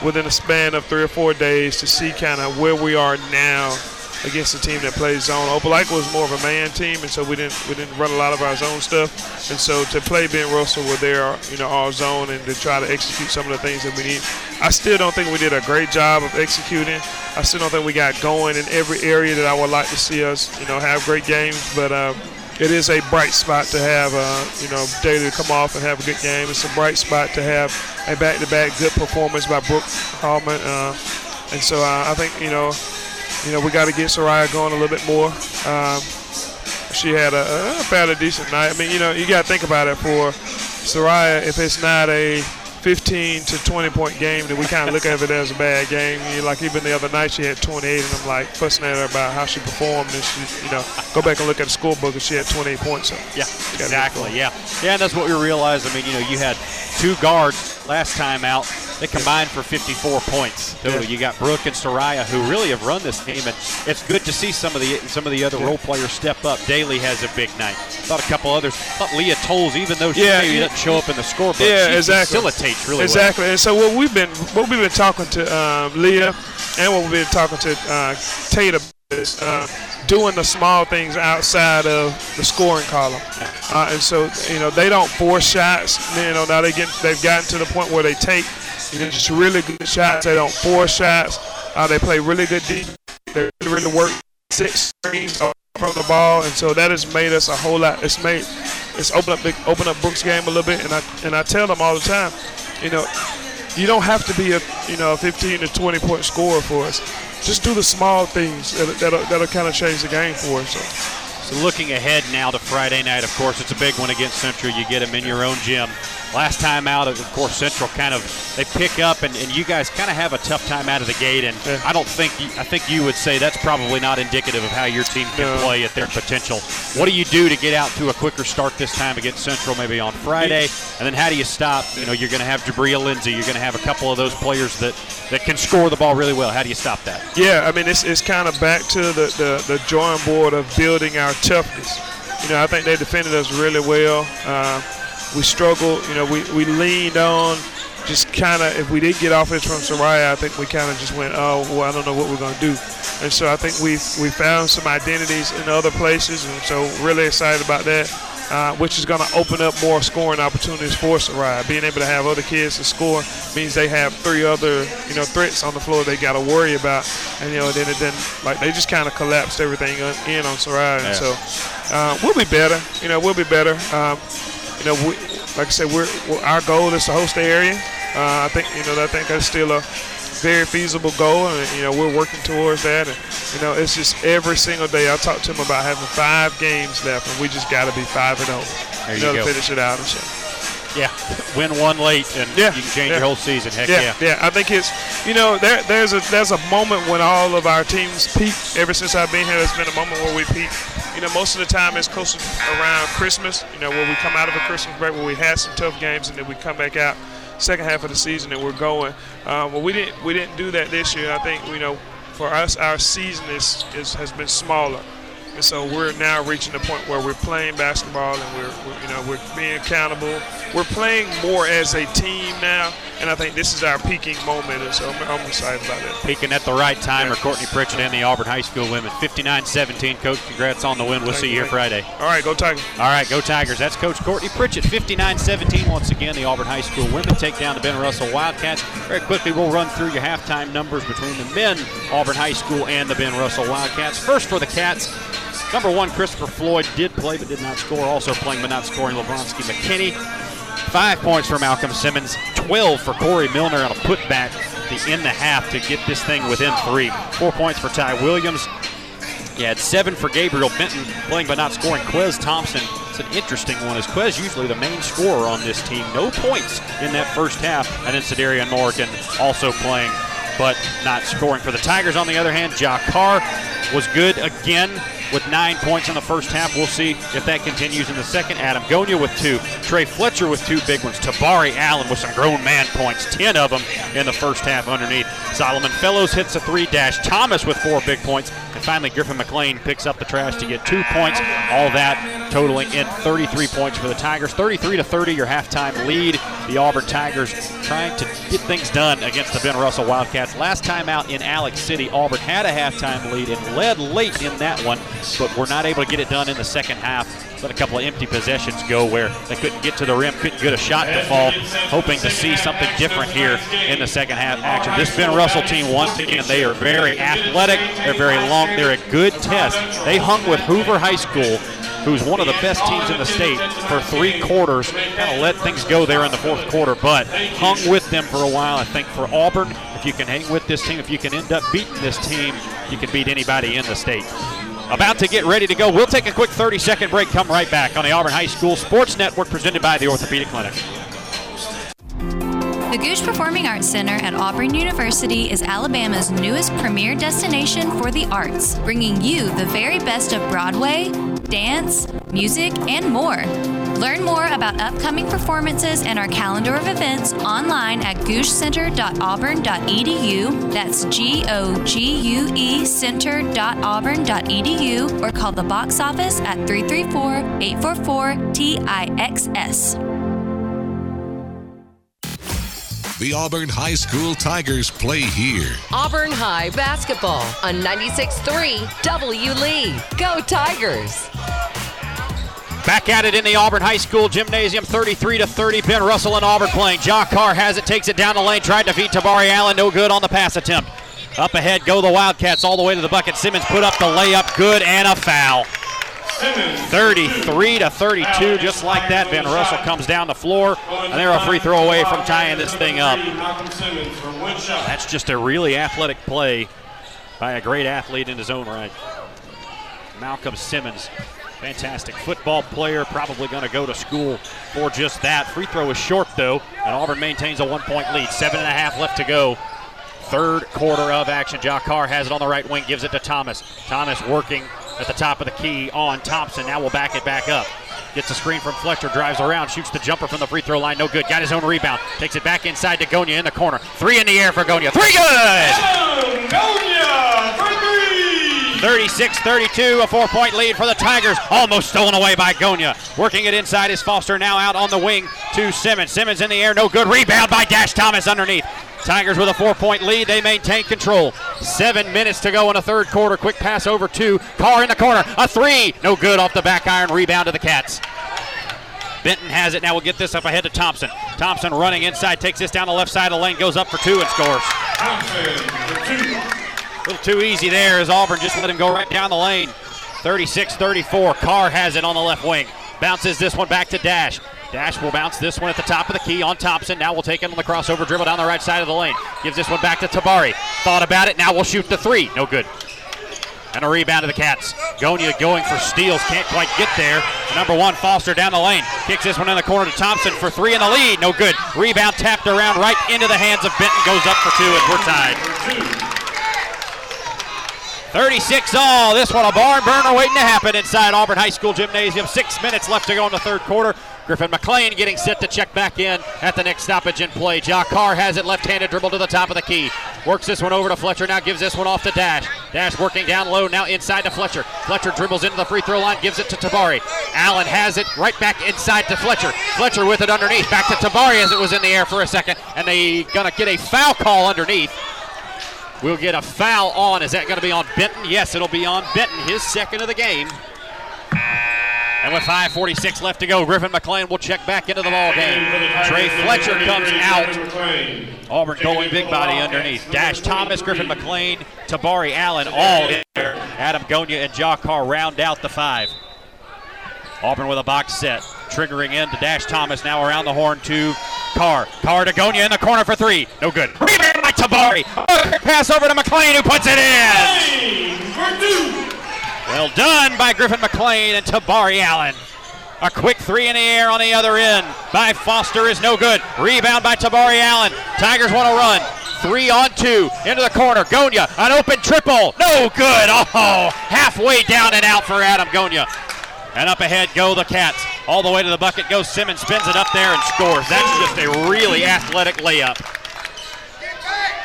within a span of three or four days to see kind of where we are now against a team that plays zone. Opelika was more of a man team, and so we didn't we didn't run a lot of our zone stuff. And so to play Ben Russell with their you know all zone and to try to execute some of the things that we need, I still don't think we did a great job of executing. I still don't think we got going in every area that I would like to see us you know have great games, but. Uh, it is a bright spot to have, uh, you know, Daly to come off and have a good game. It's a bright spot to have a back-to-back good performance by Brooke Hallman. Uh, and so uh, I think, you know, you know, we got to get Soraya going a little bit more. Um, she had a, a fairly decent night. I mean, you know, you got to think about it for Soraya. If it's not a 15 to 20 point game, then we kind of look at it as a bad game. You know, like even the other night, she had 28, and I'm like fussing at her about how she performed. And she, you know, go back and look at the scorebook, and she had 28 points. So yeah, exactly. Yeah, yeah, and that's what we realized. I mean, you know, you had two guards last time out they combined for 54 points. So you got Brooke and Soraya who really have run this team, and it's good to see some of the some of the other role players step up. Daly has a big night. Thought a couple others. Thought Leah Tolles, even though she Yeah, maybe yeah. doesn't show up in the scorebook, Yeah, she exactly. facilitates really exactly. And so what we've been what we've been talking to um, Leah and what we've been talking to uh, is uh, doing the small things outside of the scoring column. Uh, and so you know they don't force shots. You know now they get they've gotten to the point where they take just really good shots. They don't four shots. Uh, they play really good defense. They really, really work six screens from the ball, and so that has made us a whole lot. It's made it's opened up the open up Brooks' game a little bit, and I and I tell them all the time, you know, you don't have to be a you know a 15 to 20 point scorer for us. Just do the small things that, that'll, that'll kind of change the game for us. So. So looking ahead now to Friday night, of course, it's a big one against Central. You get them in your own gym. Last time out, of course, Central kind of they pick up, and, and you guys kind of have a tough time out of the gate. And I don't think you, I think you would say that's probably not indicative of how your team can No. play at their potential. What do you do to get out to a quicker start this time against Central, maybe on Friday? And then how do you stop? You know, you're going to have Jabria Lindsay. You're going to have a couple of those players that that can score the ball really well. How do you stop that? Yeah, I mean it's, it's kind of back to the, the, the drawing board of building our toughness. You know, I think they defended us really well. Uh, we struggled. You know, we, we leaned on just kind of if we did get offense from Soraya, I think we kind of just went, oh, well, I don't know what we're going to do. And so I think we we found some identities in other places, and so really excited about that. Uh, which is going to open up more scoring opportunities for Soraya. Being able to have other kids to score means they have three other, you know, threats on the floor they got to worry about. And you know, then it then like they just kind of collapsed everything on, in on Soraya. Yeah. So uh, we'll be better. You know, we'll be better. Um, you know, we, like I said, we're, we're our goal is to host the area. Uh, I think you know I think that's still a very feasible goal, and you know we're working towards that. And you know it's just every single day I talk to him about having five games left, and we just got to be five and zero. There you you know, go. to finish it out. And. Yeah, win one late, and Yeah, you can change yeah. your whole season. Heck yeah, yeah. I think it's you know there there's a there's a moment when all of our teams peak. Ever since I've been here, there's been a moment where we peak. You know, most of the time it's close around Christmas. You know, where we come out of a Christmas break where we had some tough games, and then we come back out second half of the season that we're going. Um, well, we didn't we didn't do that this year. I think you know for us our season is, is has been smaller. And so we're now reaching the point where we're playing basketball and we're, we're you know we're being accountable. We're playing more as a team now, and I think this is our peaking moment. And so I'm, I'm excited about it. Peaking at the right time are Courtney Pritchett and the Auburn High School women. 59-17, Coach. Congrats on the win. We'll Thank see you here. Friday. All right, go Tigers. All right, go Tigers. That's Coach Courtney Pritchett. 59-17 once again. The Auburn High School women take down the Ben Russell Wildcats. Very quickly, we'll run through your halftime numbers between the men Auburn High School and the Ben Russell Wildcats. First for the Cats, number one Christopher Floyd did play but did not score. Also playing but not scoring Lebronski McKinney. Five points for Malcolm Simmons, 12 for Corey Milner on a putback the end the half to get this thing within three. Four points for Ty Williams. You had seven for Gabriel Benton, playing but not scoring. Quez Thompson, it's an interesting one, as Quez usually the main scorer on this team. No points in that first half. And then Sedarian Morgan also playing but not scoring. For the Tigers, on the other hand, Ja Carr was good again. With nine points in the first half. We'll see if that continues in the second. Adam Gonya with two. Trey Fletcher with two big ones. Tabari Allen with some grown man points, 10 of them in the first half underneath. Solomon Fellows hits a three dash. Thomas with four big points. And finally, Griffin McLean picks up the trash to get two points. All that totaling in 33 points for the Tigers. 33 to 30, your halftime lead. The Auburn Tigers trying to get things done against the Ben Russell Wildcats. Last time out in Alex City, Auburn had a halftime lead and led late in that one, but were not able to get it done in the second half. Let a couple of empty possessions go where they couldn't get to the rim, couldn't get a shot to fall. Hoping to see something different here in the second half action. This Ben Russell team, once again, they are very athletic. They're very long. They're a good test. They hung with Hoover High School who's one of the best teams in the state for three quarters. Kind of let things go there in the fourth quarter, but hung with them for a while. I think for Auburn, if you can hang with this team, if you can end up beating this team, you can beat anybody in the state. About to get ready to go. We'll take a quick 30 second break, come right back on the Auburn High School Sports Network presented by the Orthopedic Clinic. The Gogue Performing Arts Center at Auburn University is Alabama's newest premier destination for the arts, bringing you the very best of Broadway, dance, music, and more. Learn more about upcoming performances and our calendar of events online at goguecenter.auburn.edu. That's G O G U E center.auburn.edu or call the box office at 334 844 TIXS. The Auburn High School Tigers play here. Auburn High basketball on 96.3 W. Lee. Go Tigers! Back at it in the Auburn High School gymnasium, 33 to 30. Ben Russell and Auburn playing. Ja Carr has it, takes it down the lane, tried to feed Tabari Allen, no good on the pass attempt. Up ahead go the Wildcats all the way to the bucket. Simmons put up the layup, good and a foul. 33 to 32, just like that. Ben Russell comes down the floor, and they're a free throw away from tying this thing up. That's just a really athletic play by a great athlete in his own right. Malcolm Simmons, fantastic football player, probably going to go to school for just that. Free throw is short though, and Auburn maintains a one-point lead. Seven and a half left to go. Third quarter of action. Ja Carr has it on the right wing, gives it to Thomas. Thomas working at the top of the key on Thompson. Now we'll back it back up. Gets a screen from Fletcher, drives around, shoots the jumper from the free throw line. No good. Got his own rebound. Takes it back inside to Gonya in the corner. Three in the air for Gonya. Three good! Gonya for three! 36 32, a four point lead for the Tigers. Almost stolen away by Gonya. Working it inside is Foster now out on the wing to Simmons. Simmons in the air, no good. Rebound by Dash Thomas underneath. Tigers with a four point lead. They maintain control. Seven minutes to go in the third quarter. Quick pass over to Carr in the corner. A three. No good off the back iron. Rebound to the Cats. Benton has it. Now we'll get this up ahead to Thompson. Thompson running inside, takes this down the left side of the lane, goes up for two and scores. A little too easy there as Auburn just let him go right down the lane. 36 34. Carr has it on the left wing. Bounces this one back to Dash. Dash will bounce this one at the top of the key on Thompson. Now we'll take it on the crossover dribble down the right side of the lane. Gives this one back to Tabari. Thought about it. Now we'll shoot the three. No good. And a rebound to the Cats. Gonya going for steals. Can't quite get there. Number one, Foster down the lane. Kicks this one in the corner to Thompson for three in the lead. No good. Rebound tapped around right into the hands of Benton. Goes up for two, and we're tied. 36 all. This one a barn burner waiting to happen inside Auburn High School Gymnasium. Six minutes left to go in the third quarter. Griffin McLean getting set to check back in at the next stoppage in play. Ja Carr has it left-handed dribble to the top of the key. Works this one over to Fletcher. Now gives this one off to Dash. Dash working down low. Now inside to Fletcher. Fletcher dribbles into the free throw line. Gives it to Tabari. Allen has it right back inside to Fletcher. Fletcher with it underneath. Back to Tabari as it was in the air for a second. And they gonna get a foul call underneath. We'll get a foul on. Is that going to be on Benton? Yes, it'll be on Benton, his second of the game. And with 5.46 left to go, Griffin McLean will check back into the ball game. Trey Fletcher comes out. Auburn going big body underneath. Dash Thomas, Griffin McLean, Tabari Allen all in there. Adam Gonya and Ja Carr round out the five. Auburn with a box set. Triggering in to Dash Thomas. Now around the horn to Carr. Carr to Gonya in the corner for three. No good. Rebound by Tabari. Pass over to McLean who puts it in. Well done by Griffin McLean and Tabari Allen. A quick three in the air on the other end by Foster is no good. Rebound by Tabari Allen. Tigers want to run. Three on two. Into the corner. Gonya, an open triple. No good. Oh, halfway down and out for Adam Gonya. And up ahead go the Cats. All the way to the bucket goes Simmons, spins it up there and scores. That's just a really athletic layup.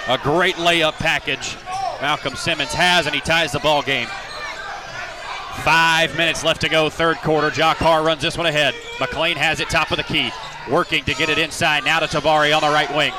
A great layup package Malcolm Simmons has, and he ties the ball game. Five minutes left to go, third quarter. Ja Carr runs this one ahead. McLean has it top of the key, working to get it inside. Now to Tabari on the right wing.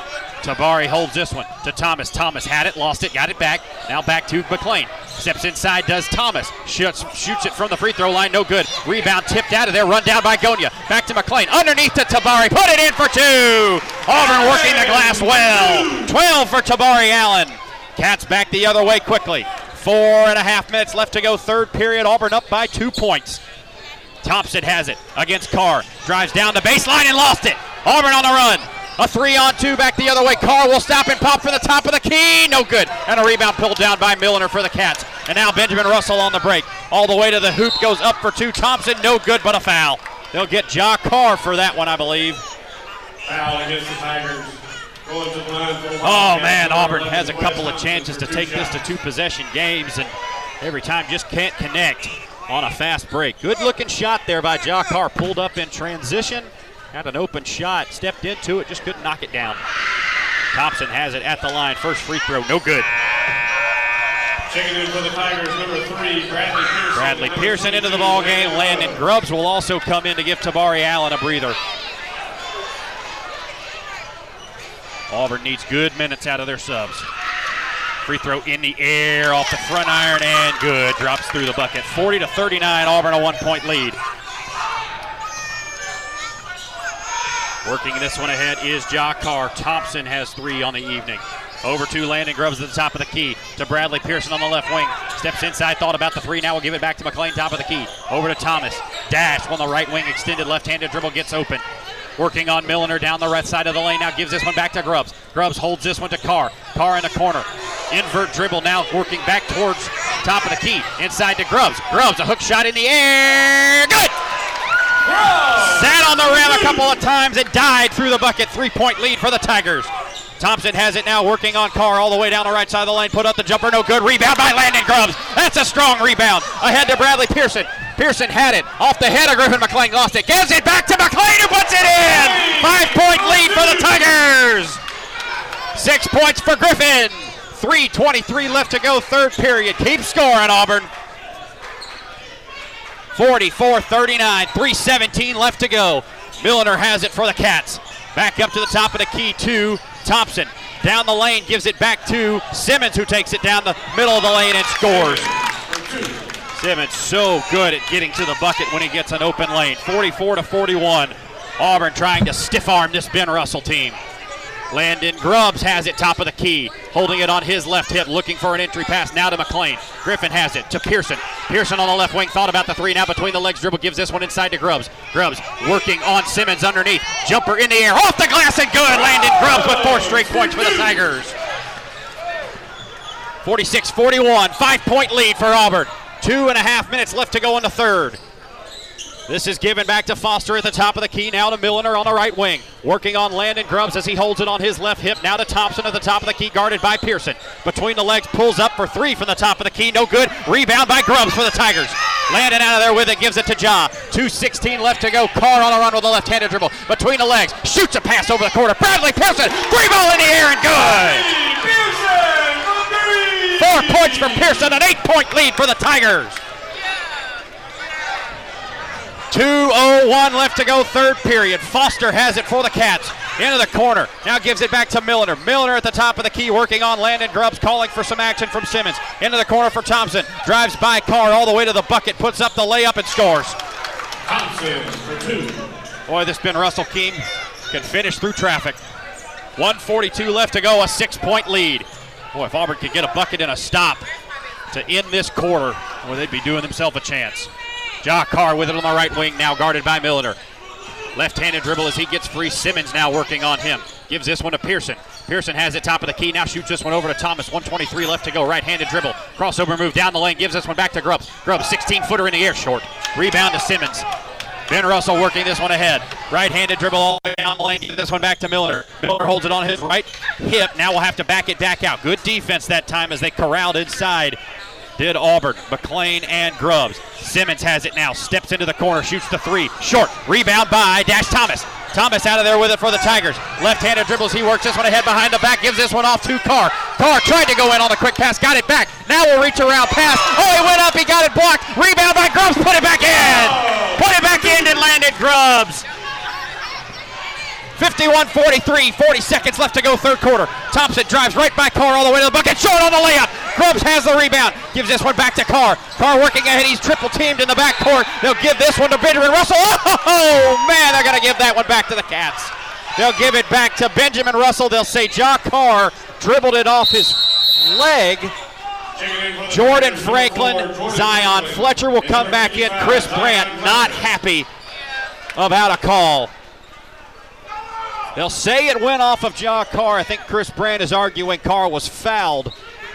Tabari holds this one to Thomas. Thomas had it, lost it, got it back. Now back to McLean. Steps inside, does Thomas. Shoots, shoots it from the free throw line, no good. Rebound tipped out of there, run down by Gonya. Back to McLean. Underneath to Tabari. Put it in for two. Auburn working the glass well. 12 for Tabari Allen. Cats back the other way quickly. Four and a half minutes left to go, third period. Auburn up by two points. Thompson has it against Carr. Drives down the baseline and lost it. Auburn on the run. A three on two back the other way. Carr will stop and pop for the top of the key. No good. And a rebound pulled down by Milner for the Cats. And now Benjamin Russell on the break. All the way to the hoop goes up for two. Thompson, no good, but a foul. They'll get Ja Carr for that one, I believe. Foul against the Tigers. Oh man, Auburn has a couple of chances to take this to two possession games, and every time just can't connect on a fast break. Good looking shot there by Carr. Pulled up in transition, had an open shot, stepped into it, just couldn't knock it down. Thompson has it at the line. First free throw, no good. Checking in for the Tigers, number three, Bradley Pearson. Bradley Pearson into the ball game. Landon Grubbs will also come in to give Tabari Allen a breather. Auburn needs good minutes out of their subs. Free throw in the air off the front iron and good. Drops through the bucket. 40 to 39. Auburn a one point lead. Working this one ahead is Ja Carr. Thompson has three on the evening. Over to Landon Grubbs at the top of the key. To Bradley Pearson on the left wing. Steps inside, thought about the three. Now we'll give it back to McLean, top of the key. Over to Thomas. Dash on the right wing, extended left handed dribble gets open. Working on Milner down the right side of the lane. Now gives this one back to Grubbs. Grubbs holds this one to Carr. Carr in the corner. Invert dribble now working back towards top of the key. Inside to Grubbs. Grubbs, a hook shot in the air. Good! Sat on the rim a couple of times. It died through the bucket. Three point lead for the Tigers. Thompson has it now working on Carr all the way down the right side of the lane. Put up the jumper, no good. Rebound by Landon Grubbs. That's a strong rebound. Ahead to Bradley Pearson. Pearson had it off the head of Griffin McLean. Lost it. Gives it back to McLean who puts it in. Five point lead for the Tigers. Six points for Griffin. 3.23 left to go, third period. Keep scoring, Auburn. 44 39, 317 left to go. Milner has it for the Cats. Back up to the top of the key to Thompson. Down the lane, gives it back to Simmons, who takes it down the middle of the lane and scores. Simmons so good at getting to the bucket when he gets an open lane. 44 to 41. Auburn trying to stiff arm this Ben Russell team. Landon Grubbs has it top of the key, holding it on his left hip, looking for an entry pass now to McLean. Griffin has it to Pearson. Pearson on the left wing, thought about the three, now between the legs dribble, gives this one inside to Grubbs. Grubbs working on Simmons underneath. Jumper in the air, off the glass and good. Landon Grubbs with four straight points for the Tigers. 46 41, five point lead for Auburn. Two and a half minutes left to go in the third. This is given back to Foster at the top of the key. Now to Milner on the right wing. Working on Landon Grubbs as he holds it on his left hip. Now to Thompson at the top of the key, guarded by Pearson. Between the legs, pulls up for three from the top of the key. No good. Rebound by Grubbs for the Tigers. Landon out of there with it, gives it to Ja. 2.16 left to go. Carr on the run with a left handed dribble. Between the legs, shoots a pass over the corner. Bradley Pearson. Three ball in the air and good. Four points for Pearson, an eight point lead for the Tigers. 2.01 left to go, third period. Foster has it for the Cats. Into the corner. Now gives it back to Milner. Milner at the top of the key, working on Landon Grubbs, calling for some action from Simmons. Into the corner for Thompson. Drives by Carr all the way to the bucket, puts up the layup and scores. Thompson for two. Boy, this Ben Russell team can finish through traffic. 142 left to go, a six point lead. Boy, if Auburn could get a bucket and a stop to end this quarter, well, they'd be doing themselves a chance. Ja Carr with it on the right wing, now guarded by Milner. Left-handed dribble as he gets free. Simmons now working on him. Gives this one to Pearson. Pearson has it top of the key. Now shoots this one over to Thomas. 123 left to go. Right-handed dribble. Crossover move down the lane. Gives this one back to Grubbs. Grubbs, 16-footer in the air, short. Rebound to Simmons. Ben Russell working this one ahead. Right-handed dribble all the way down the lane. Give this one back to Milner. Milner holds it on his right hip. Now we'll have to back it back out. Good defense that time as they corralled inside. Did Auburn, McLean, and Grubbs. Simmons has it now. Steps into the corner, shoots the three. Short. Rebound by Dash Thomas. Thomas out of there with it for the Tigers. Left-handed dribbles. He works this one ahead behind the back. Gives this one off to Carr. Carr tried to go in on the quick pass. Got it back. Now we'll reach around pass. Oh, he went up. He got it blocked. Rebound by Grubbs. Put it back in. Put it back in and landed Grubbs. 51-43, 40 seconds left to go third quarter. Thompson drives right by Carr all the way to the bucket. Short on the layup. Grubbs has the rebound. Gives this one back to Carr. Carr working ahead. He's triple teamed in the backcourt. They'll give this one to Benjamin Russell. Oh, man, they're going to give that one back to the Cats. They'll give it back to Benjamin Russell. They'll say Ja Carr dribbled it off his leg. Jordan Franklin, Zion Fletcher will come back in. Chris Brandt not happy about a call. They'll say it went off of Ja Carr. I think Chris Brand is arguing Carr was fouled.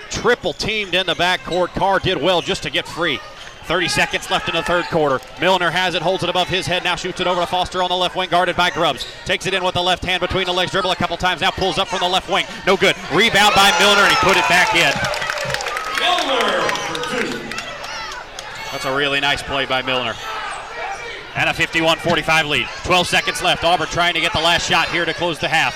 Triple teamed in the backcourt. Carr did well just to get free. 30 seconds left in the third quarter. Milner has it, holds it above his head, now shoots it over to Foster on the left wing, guarded by Grubbs. Takes it in with the left hand between the legs, dribble a couple times, now pulls up from the left wing. No good. Rebound by Milner, and he put it back in. Milner. That's a really nice play by Milner. And a 51-45 lead. 12 seconds left. Auburn trying to get the last shot here to close the half.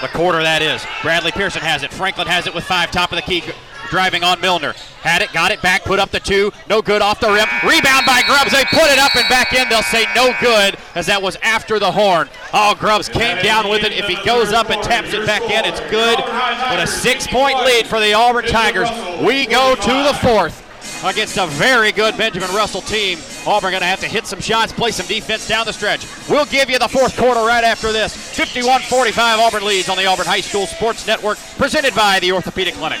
The quarter that is. Bradley Pearson has it. Franklin has it with five. Top of the key. Driving on Milner. Had it, got it back, put up the two. No good off the rim. Rebound by Grubbs. They put it up and back in. They'll say no good as that was after the horn. Oh, Grubbs came down with it. If he goes up and taps it back in, it's good. But a six point lead for the Auburn Tigers. We go to the fourth against a very good Benjamin Russell team. Auburn going to have to hit some shots, play some defense down the stretch. We'll give you the fourth quarter right after this. 51-45 Auburn leads on the Auburn High School Sports Network, presented by the Orthopedic Clinic.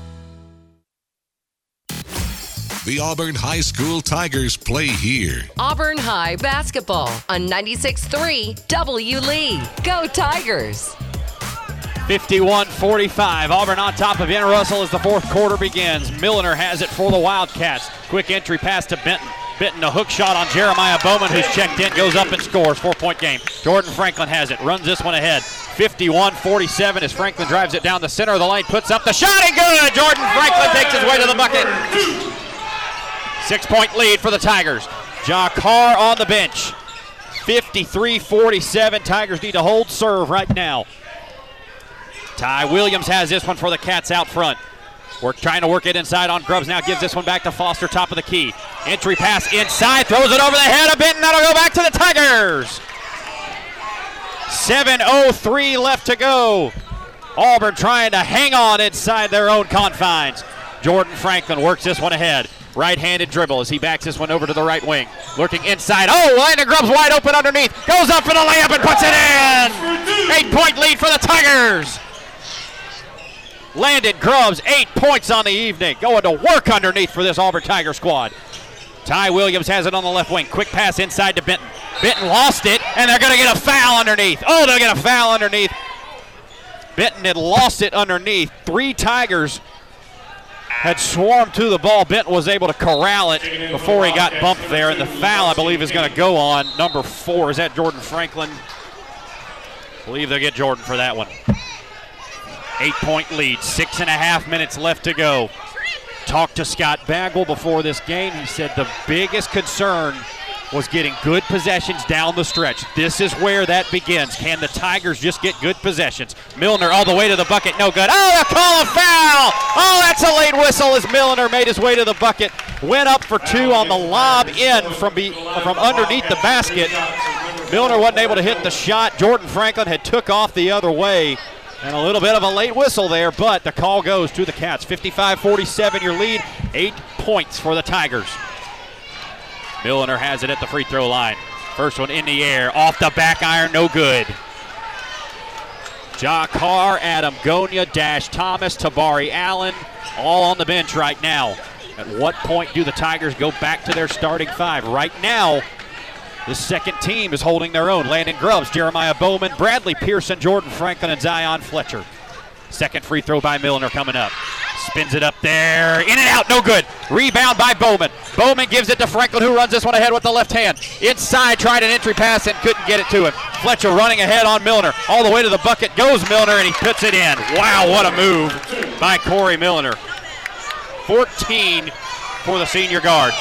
The Auburn High School Tigers play here. Auburn High basketball on 96.3 W Lee. Go Tigers! 51-45. Auburn on top of Ben Russell as the fourth quarter begins. Milner has it for the Wildcats. Quick entry pass to Benton. Benton, a hook shot on Jeremiah Bowman, who's checked in, goes up and scores. Four-point game. Jordan Franklin has it, runs this one ahead. 51-47 as Franklin drives it down the center of the lane, puts up the shot and good. Jordan Franklin takes his way to the bucket. Six-point lead for the Tigers. Ja Carr on the bench. 53-47. Tigers need to hold serve right now. Ty Williams has this one for the Cats out front. We're trying to work it inside on Grubbs. Now gives this one back to Foster, top of the key. Entry pass inside, throws it over the head of Benton. That'll go back to the Tigers. 7.03 left to go. Auburn trying to hang on inside their own confines. Jordan Franklin works this one ahead. Right-handed dribble as he backs this one over to the right wing. Lurking inside. Oh, Landon Grubbs wide open underneath. Goes up for the layup and puts it in. Eight-point lead for the Tigers. Landon Grubbs, eight points on the evening. Going to work underneath for this Auburn Tiger squad. Ty Williams has it on the left wing. Quick pass inside to Benton. Benton lost it, and they're going to get a foul underneath. Oh, they'll get a foul underneath. Benton had lost it underneath. Three Tigers had swarmed to the ball. Benton was able to corral it before he got bumped there, and the foul, I believe, is going to go on number four. Is that Jordan Franklin? I believe they'll get Jordan for that one. Eight point lead, six and a half minutes left to go. Talked to Scott Bagwell before this game. He said the biggest concern was getting good possessions down the stretch. This is where that begins. Can the Tigers just get good possessions? Milner all the way to the bucket, no good. Oh, a call a foul! Oh, that's a late whistle as Milner made his way to the bucket. Went up for two on the lob in from be, from underneath the basket. Milner wasn't able to hit the shot. Jordan Franklin had took off the other way. And a little bit of a late whistle there, but the call goes to the Cats. 55 47 your lead, eight points for the Tigers. Milner has it at the free throw line. First one in the air, off the back iron, no good. Ja Carr, Adam Gonya, Dash Thomas, Tabari Allen, all on the bench right now. At what point do the Tigers go back to their starting five? Right now, the second team is holding their own. Landon Grubbs, Jeremiah Bowman, Bradley Pearson, Jordan Franklin, and Zion Fletcher. Second free throw by Milner coming up. Spins it up there. In and out. No good. Rebound by Bowman. Bowman gives it to Franklin, who runs this one ahead with the left hand. Inside, tried an entry pass and couldn't get it to him. Fletcher running ahead on Milner. All the way to the bucket goes Milner, and he puts it in. Wow, what a move by Corey Milner. 14 for the senior guard.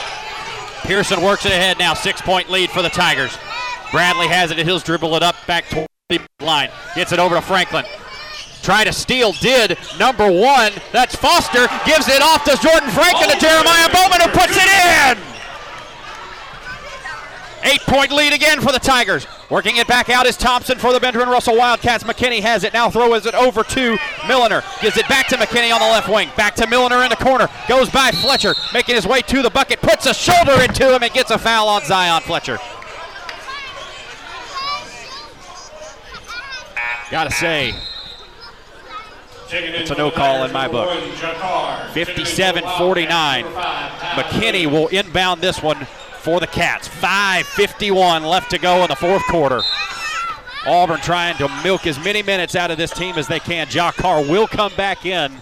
Pearson works it ahead now. Six point lead for the Tigers. Bradley has it, and he'll dribble it up back toward the line. Gets it over to Franklin. Try to steal, did number one. That's Foster. Gives it off to Jordan Franklin to oh. Jeremiah Bowman, who puts it in. Eight point lead again for the Tigers. Working it back out is Thompson for the Benjamin Russell Wildcats. McKinney has it. Now throws it over to Milner. Gives it back to McKinney on the left wing. Back to Milner in the corner. Goes by Fletcher. Making his way to the bucket. Puts a shoulder into him and gets a foul on Zion Fletcher. Gotta say, it's a no call in my book. 57 49. McKinney will inbound this one for the Cats. 5.51 left to go in the fourth quarter. Auburn trying to milk as many minutes out of this team as they can. Ja Carr will come back in.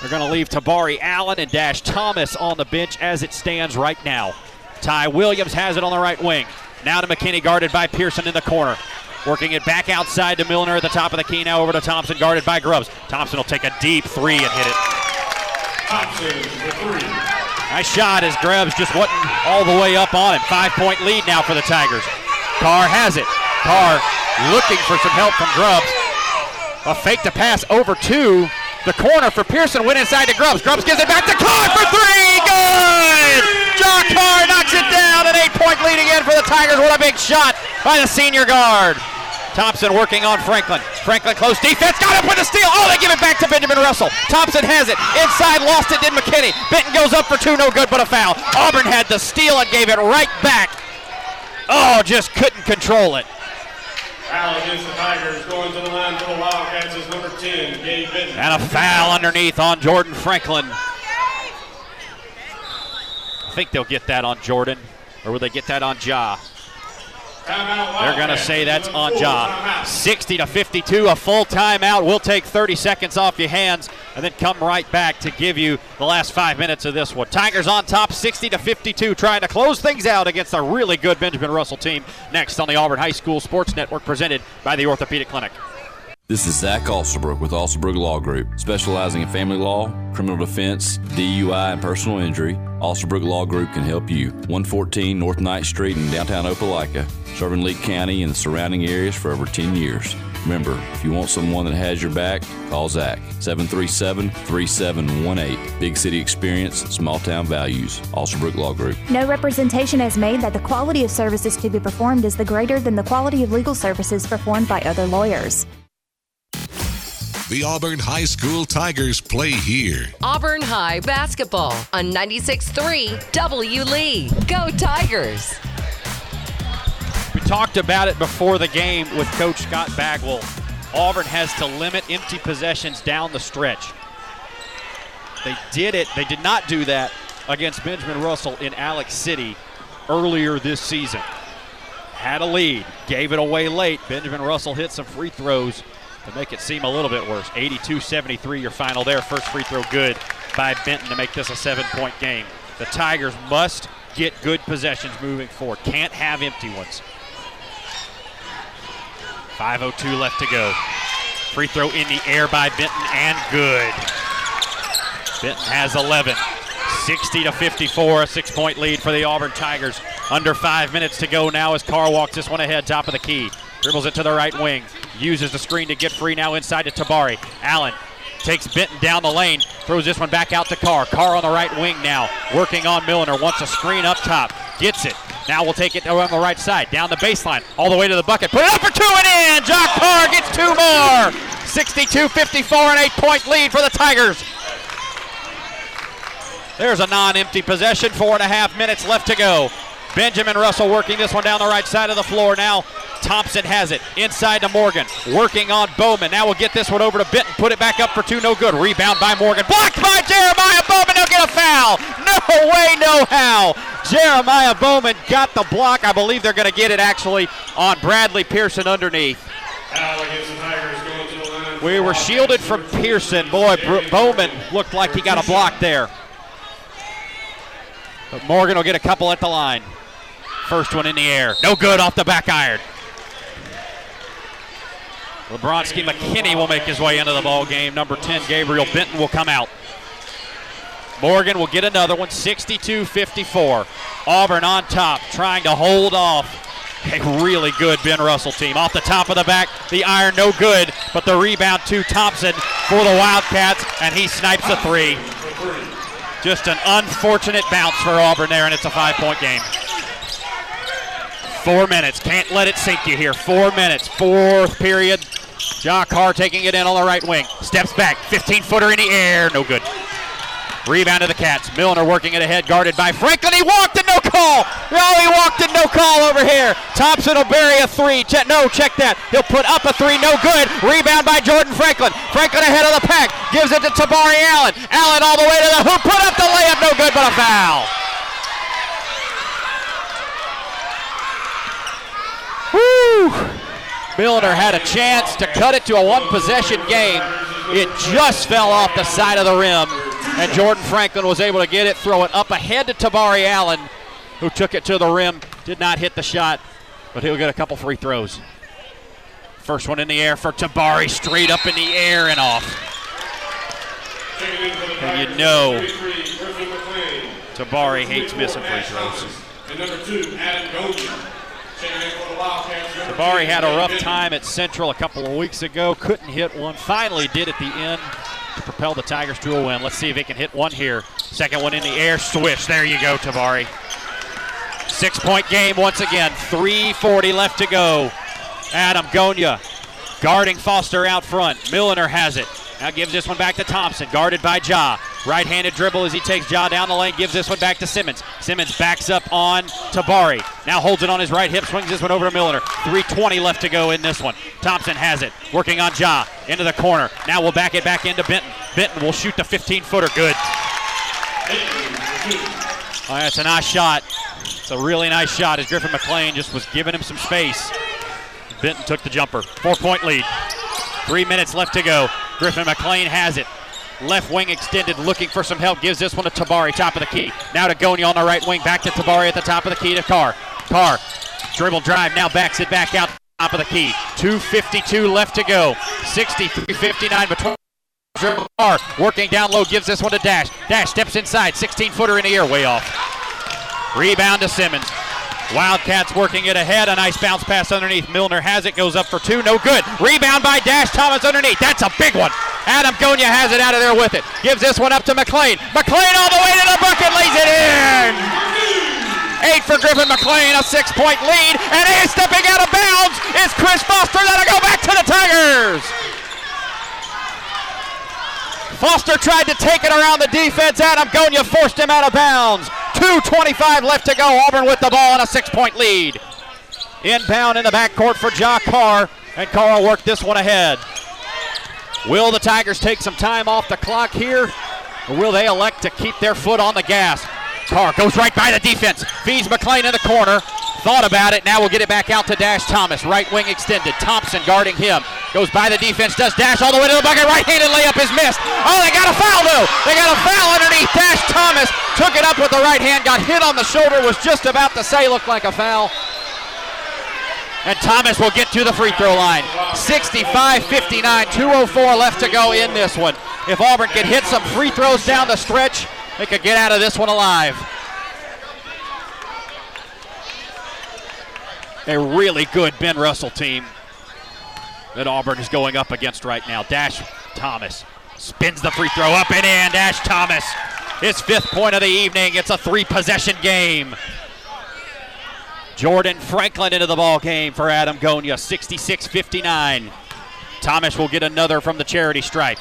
They're going to leave Tabari Allen and Dash Thomas on the bench as it stands right now. Ty Williams has it on the right wing. Now to McKinney, guarded by Pearson in the corner. Working it back outside to Milner at the top of the key. Now over to Thompson, guarded by Grubbs. Thompson will take a deep three and hit it. Thompson for three. Nice shot as Grubbs just wasn't all the way up on him. Five point lead now for the Tigers. Carr has it. Carr looking for some help from Grubbs. A fake to pass over to the corner for Pearson. Went inside to Grubbs. Grubbs gives it back to Carr for three. Good! Ja Carr knocks it down. An eight point lead again for the Tigers. What a big shot by the senior guard. Thompson working on Franklin. Franklin close defense. Got up with a steal. Oh, they give it back to Benjamin Russell. Thompson has it. Inside lost it. Did McKinney. Benton goes up for two. No good, but a foul. Auburn had the steal and gave it right back. Oh, just couldn't control it. Foul against the Tigers. Going to the line for the Wildcats is number 10, Gabe Benton. And a foul underneath on Jordan Franklin. I think they'll get that on Jordan, or will they get that on Ja? They're going to say that's on job. 60 to 52, a full timeout. We'll take 30 seconds off your hands and then come right back to give you the last five minutes of this one. Tigers on top, 60 to 52, trying to close things out against a really good Benjamin Russell team. Next on the Auburn High School Sports Network, presented by the Orthopedic Clinic. This is Zach Alsterbrook with Alsterbrook Law Group, specializing in family law, criminal defense, DUI, and personal injury. Alsterbrook Law Group can help you. 114 North Ninth Street in downtown Opelika, serving Lee County and the surrounding areas for over 10 years. Remember, if you want someone that has your back, call Zach. 737 3718. Big city experience, small town values. Alsterbrook Law Group. No representation is made that the quality of services to be performed is the greater than the quality of legal services performed by other lawyers. The Auburn High School Tigers play here. Auburn High basketball on 96.3 W Lee. Go Tigers! Talked about it before the game with Coach Scott Bagwell. Auburn has to limit empty possessions down the stretch. They did it. They did not do that against Benjamin Russell in Alex City earlier this season. Had a lead, gave it away late. Benjamin Russell hit some free throws to make it seem a little bit worse. 82-73 your final there. First free throw good by Benton to make this a seven-point game. The Tigers must get good possessions moving forward. Can't have empty ones. 5.02 left to go. Free throw in the air by Benton and good. Benton has 11. 60 to 54, a six point lead for the Auburn Tigers Under five minutes to go now as Carr walks this one ahead, top of the key. Dribbles it to the right wing. Uses the screen to get free now inside to Tabari. Allen takes Benton down the lane. Throws this one back out to Carr. Carr on the right wing now. Working on Milner. Wants a screen up top. Gets it. Now we'll take it on the right side. Down the baseline. All the way to the bucket. Put it up for two and in. Ja Carr gets two more. 62 54, an eight point lead for the Tigers. There's a non empty possession. Four and a half minutes left to go. Benjamin Russell working this one down the right side of the floor. Now Thompson has it inside to Morgan, working on Bowman. Now we'll get this one over to Benton. Put it back up for two, no good. Rebound by Morgan, blocked by Jeremiah Bowman. He'll get a foul. No way, no how. Jeremiah Bowman got the block. I believe they're going to get it actually on Bradley Pearson underneath. We were shielded from Pearson. Boy, Bowman looked like he got a block there. But Morgan will get a couple at the line. First one in the air. No good off the back iron. Lebronski McKinney will make his way into the ball game. Number 10, Gabriel Benton will come out. Morgan will get another one, 62-54. Auburn on top, trying to hold off a really good Ben Russell team. Off the top of the back, the iron no good, but the rebound to Thompson for the Wildcats, and he snipes a three. Just an unfortunate bounce for Auburn there, and it's a five-point game. Four minutes. Can't let it sink you here. Four minutes. Fourth period. Ja Carr taking it in on the right wing. Steps back. 15 footer in the air. No good. Rebound to the Cats. Milner working it ahead, guarded by Franklin. He walked and no call. No, he walked and no call over here. Thompson will bury a three. Check, no, check that. He'll put up a three. No good. Rebound by Jordan Franklin. Franklin ahead of the pack. Gives it to Tabari Allen. Allen all the way to the hoop. Put up the layup. No good, but a foul. Woo! Milner had a chance to cut it to a one possession game. It just fell off the side of the rim, and Jordan Franklin was able to get it, throw it up ahead to Tabari Allen, who took it to the rim. Did not hit the shot, but he'll get a couple free throws. First one in the air for Tabari, straight up in the air and off. And you know Tabari hates missing free throws. And number two, Adam Goldman. Tabari had a rough time at Central a couple of weeks ago. Couldn't hit one. Finally did at the end to propel the Tigers to a win. Let's see if he can hit one here. Second one in the air. Swish. There you go, Tabari. Six point game once again. 3.40 left to go. Adam Gonya guarding Foster out front. Milner has it. Now gives this one back to Thompson, guarded by Ja. Right handed dribble as he takes Ja down the lane, gives this one back to Simmons. Simmons backs up on Tabari. Now holds it on his right hip, swings this one over to Milner. 3.20 left to go in this one. Thompson has it, working on Ja. Into the corner. Now we'll back it back into Benton. Benton will shoot the 15 footer. Good. Oh, that's a nice shot. It's a really nice shot as Griffin McLean just was giving him some space. Benton took the jumper. Four point lead. Three minutes left to go. Griffin McLean has it. Left wing extended, looking for some help. Gives this one to Tabari, top of the key. Now to Gonya on the right wing. Back to Tabari at the top of the key to Carr. Carr, dribble drive, now backs it back out top of the key. 2.52 left to go. 63-59 between Carr. Working down low, gives this one to Dash. Dash steps inside, 16 footer in the air, way off. Rebound to Simmons. Wildcats working it ahead. A nice bounce pass underneath. Milner has it, goes up for two. No good. Rebound by Dash Thomas underneath. That's a big one. Adam Gonya has it out of there with it. Gives this one up to McLean. McLean all the way to the bucket, lays it in. Eight for Griffin McLean, a six point lead. And he is stepping out of bounds. Is Chris Foster. That'll go back to the Tigers. Foster tried to take it around the defense. Adam Gonya forced him out of bounds. 2.25 left to go. Auburn with the ball and a six point lead. Inbound in the backcourt for Ja Carr, and Carr will work this one ahead. Will the Tigers take some time off the clock here, or will they elect to keep their foot on the gas? Carr goes right by the defense, feeds McLean in the corner, thought about it. Now we'll get it back out to Dash Thomas. Right wing extended. Thompson guarding him. Goes by the defense. Does Dash all the way to the bucket. Right handed layup is missed. Oh, they got a foul though. They got a foul underneath. Dash Thomas took it up with the right hand. Got hit on the shoulder. Was just about to say looked like a foul. And Thomas will get to the free throw line. 65 59. 2.04 left to go in this one. If Auburn can hit some free throws down the stretch, they could get out of this one alive. a really good Ben Russell team that Auburn is going up against right now. Dash Thomas spins the free throw up and in. Dash Thomas, his fifth point of the evening. It's a three possession game. Jordan Franklin into the ball game for Adam Gonya, 66 59. Thomas will get another from the charity stripe.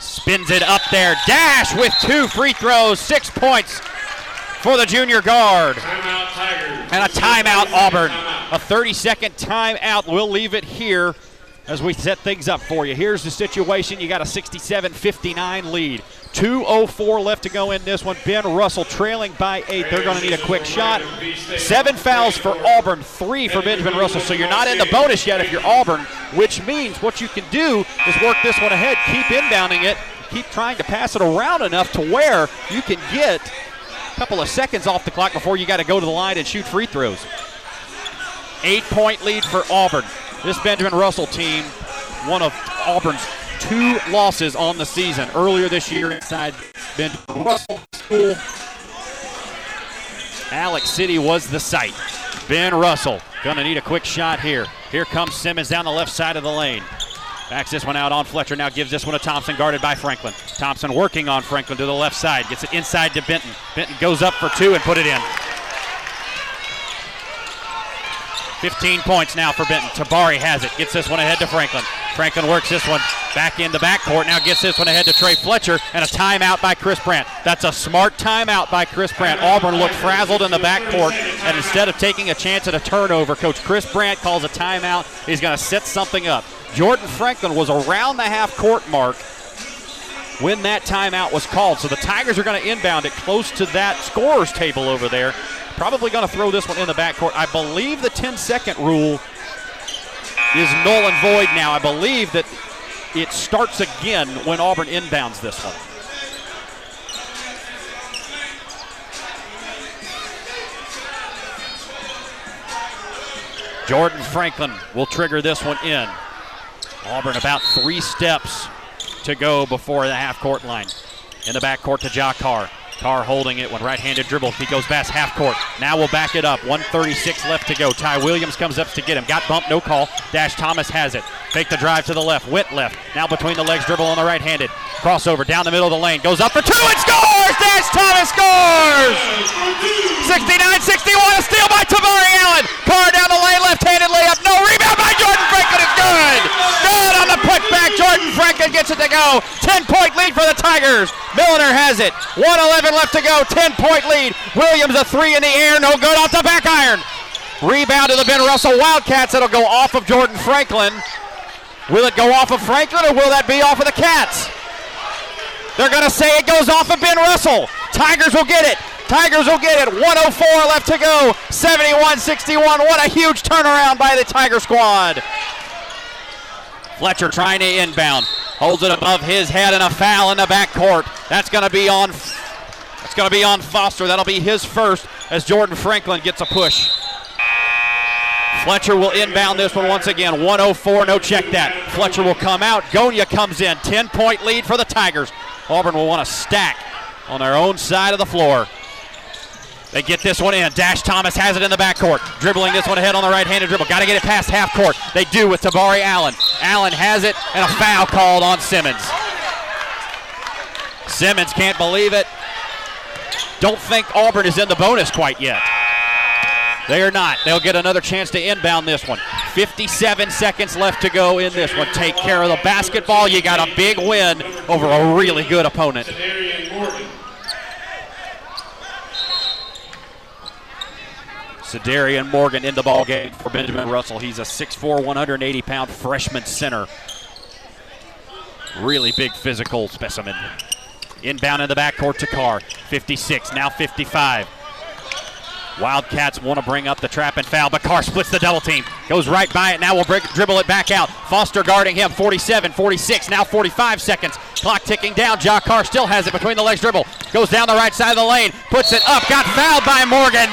Spins it up there. Dash with two free throws, six points for the junior guard. And a timeout, Auburn. A 30 second timeout. We'll leave it here as we set things up for you. Here's the situation you got a 67 59 lead. 2.04 left to go in this one. Ben Russell trailing by eight. They're going to need a quick shot. Seven fouls for Auburn, three for Benjamin Russell. So you're not in the bonus yet if you're Auburn, which means what you can do is work this one ahead, keep inbounding it, keep trying to pass it around enough to where you can get a couple of seconds off the clock before you got to go to the line and shoot free throws. Eight point lead for Auburn. This Benjamin Russell team, one of Auburn's two losses on the season earlier this year inside Benjamin Russell School. Alex City was the site. Ben Russell gonna need a quick shot here. Here comes Simmons down the left side of the lane. Backs this one out on Fletcher. Now gives this one to Thompson, guarded by Franklin. Thompson working on Franklin to the left side. Gets it inside to Benton. Benton goes up for two and put it in. 15 points now for Benton. Tabari has it. Gets this one ahead to Franklin. Franklin works this one back in the backcourt. Now gets this one ahead to Trey Fletcher. And a timeout by Chris Brandt. That's a smart timeout by Chris Brandt. Auburn looked frazzled in the backcourt. And instead of taking a chance at a turnover, Coach Chris Brandt calls a timeout. He's going to set something up. Jordan Franklin was around the half court mark when that timeout was called. So the Tigers are going to inbound it close to that scorer's table over there. Probably going to throw this one in the backcourt. I believe the 10 second rule is null and void now. I believe that it starts again when Auburn inbounds this one. Jordan Franklin will trigger this one in. Auburn about three steps to go before the half court line. In the back court to Ja Carr. Holding it when right-handed dribble. He goes past half court. Now we'll back it up. 136 left to go. Ty Williams comes up to get him. Got bumped, no call. Dash Thomas has it. Fake the drive to the left. Wit left. Now between the legs, dribble on the right-handed. Crossover down the middle of the lane. Goes up for two and scores! Dash Thomas scores! 69-61. A steal by Tabari Allen. Carr down the lane, left-handed layup. No rebound by Jordan Franklin. It's good. Good on the putback. Jordan Franklin gets it to go. 10-point lead for the Tigers. Milner has it. 111 left to go. 10-point lead. Williams a three in the air. No good off the back iron. Rebound to the Ben Russell Wildcats. It'll go off of Jordan Franklin. Will it go off of Franklin or will that be off of the Cats? They're going to say it goes off of Ben Russell. Tigers will get it. Tigers will get it. 104 left to go. 71 61. What a huge turnaround by the Tiger squad. Fletcher trying to inbound. Holds it above his head and a foul in the backcourt. That's going to be on. That's going to be on Foster. That'll be his first as Jordan Franklin gets a push. Fletcher will inbound this one once again. 104, no check that. Fletcher will come out. Gonya comes in. 10 point lead for the Tigers. Auburn will want to stack on their own side of the floor. They get this one in. Dash Thomas has it in the backcourt. Dribbling this one ahead on the right-handed dribble. Got to get it past half court. They do with Tabari Allen. Allen has it, and a foul called on Simmons. Simmons can't believe it. Don't think Auburn is in the bonus quite yet. They are not. They'll get another chance to inbound this one. 57 seconds left to go in this one. Take care of the basketball. You got a big win over a really good opponent. Sedarian Morgan in the ball game for Benjamin Russell. He's a 6'4", 180 pound freshman center. Really big physical specimen. Inbound in the backcourt to Carr. 56, now 55. Wildcats want to bring up the trap and foul, but Carr splits the double team. Goes right by it. Now we'll break, dribble it back out. Foster guarding him. 47, 46, now 45 seconds. Clock ticking down. Ja Carr still has it between the legs dribble. Goes down the right side of the lane. Puts it up. Got fouled by Morgan.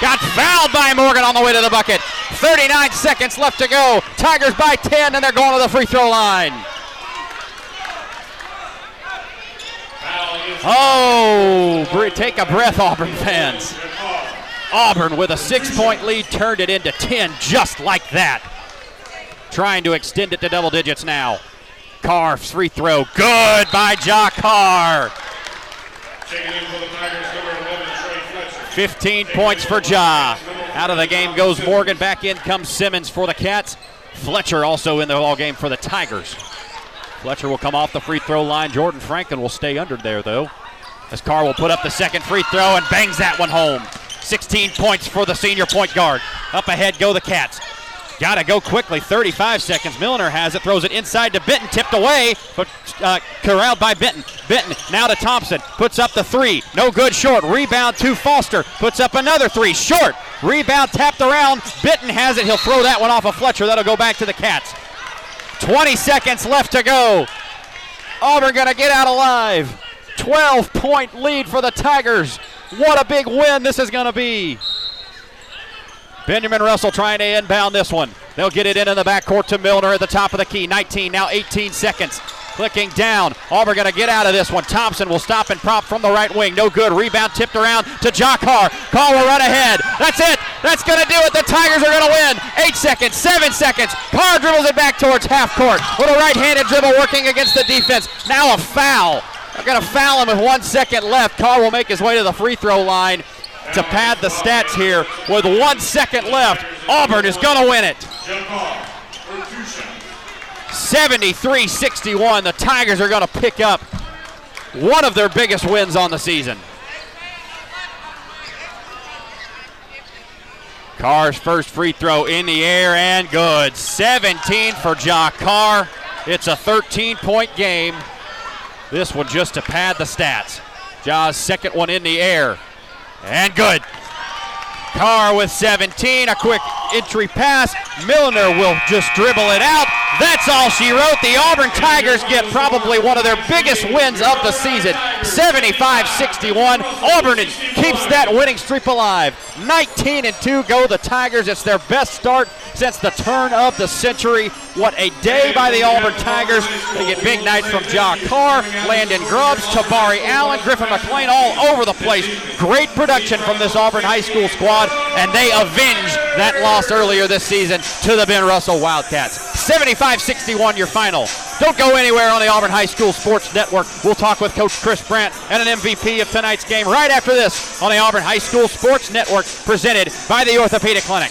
Got fouled by Morgan on the way to the bucket. 39 seconds left to go. Tigers by 10, and they're going to the free throw line. Oh, take a breath, Auburn fans. Auburn with a six point lead turned it into 10 just like that. Trying to extend it to double digits now. Carr, free throw. Good by Ja Carr. 15 points for Ja. Out of the game goes Morgan. Back in comes Simmons for the Cats. Fletcher also in the ball game for the Tigers. Fletcher will come off the free throw line. Jordan Franklin will stay under there, though. As Carr will put up the second free throw and bangs that one home. 16 points for the senior point guard. Up ahead go the Cats. Got to go quickly. 35 seconds. Milner has it, throws it inside to Benton, tipped away, but uh, corralled by Benton. Benton now to Thompson, puts up the three. No good short. Rebound to Foster, puts up another three. Short. Rebound tapped around. Benton has it. He'll throw that one off of Fletcher. That'll go back to the Cats. 20 seconds left to go. Auburn to get out alive. 12 point lead for the Tigers. What a big win this is going to be. Benjamin Russell trying to inbound this one. They'll get it in in the backcourt to Milner at the top of the key. 19, now 18 seconds. Clicking down. Auburn going to get out of this one. Thompson will stop and prop from the right wing. No good. Rebound tipped around to Ja Carr. Carr will run ahead. That's it. That's going to do it. The Tigers are going to win. Eight seconds, seven seconds. Carr dribbles it back towards half court. With a right-handed dribble working against the defense. Now a foul. They're going to foul him with one second left. Carr will make his way to the free throw line to pad the stats here with one second left. Auburn is going to win it. 73 61. The Tigers are going to pick up one of their biggest wins on the season. Carr's first free throw in the air and good. 17 for Ja Carr. It's a 13 point game. This one just to pad the stats. Ja's second one in the air. And good. Carr with 17. A quick entry pass. Milner will just dribble it out. That's all she wrote. The Auburn Tigers get probably one of their biggest wins of the season. 75 61. Auburn keeps that winning streak alive. 19 and 2 go the Tigers. It's their best start since the turn of the century. What a day by the Auburn Tigers. They get big nights from Ja Carr, Landon Grubbs, Tabari Allen, Griffin McLean all over the place. Great production from this Auburn High School squad, and they avenge that loss earlier this season to the Ben Russell Wildcats. 75 61 your final. Don't go anywhere on the Auburn High School Sports Network. We'll talk with Coach Chris Brandt and an MVP of tonight's game right after this on the Auburn High School Sports Network, presented by the Orthopedic Clinic.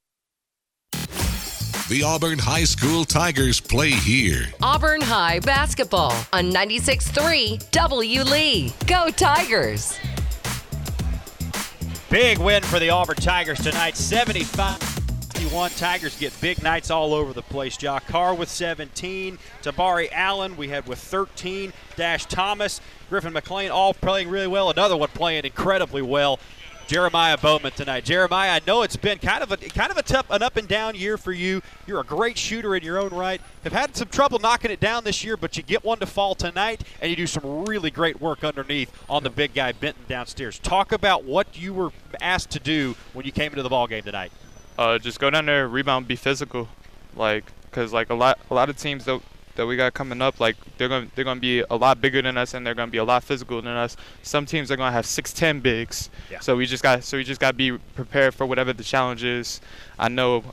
The Auburn High School Tigers play here. Auburn High basketball on 96.3 W. Lee. Go Tigers! Big win for the Auburn Tigers tonight, 75 51. Tigers get big nights all over the place. Jock Carr with 17. Tabari Allen, we had with 13. Dash Thomas, Griffin McLean, all playing really well. Another one playing incredibly well. Jeremiah Bowman tonight. Jeremiah, I know it's been kind of a kind of a tough, an up and down year for you. You're a great shooter in your own right. Have had some trouble knocking it down this year, but you get one to fall tonight, and you do some really great work underneath on the big guy Benton downstairs. Talk about what you were asked to do when you came into the ball game tonight uh, just go down there, rebound, be physical, like, cause like a lot, a lot of teams that, that we got coming up, like they're gonna they're gonna be a lot bigger than us and they're gonna be a lot physical than us. Some teams are gonna have six, ten bigs. Yeah. So we just got so we just gotta be prepared for whatever the challenge is. I know,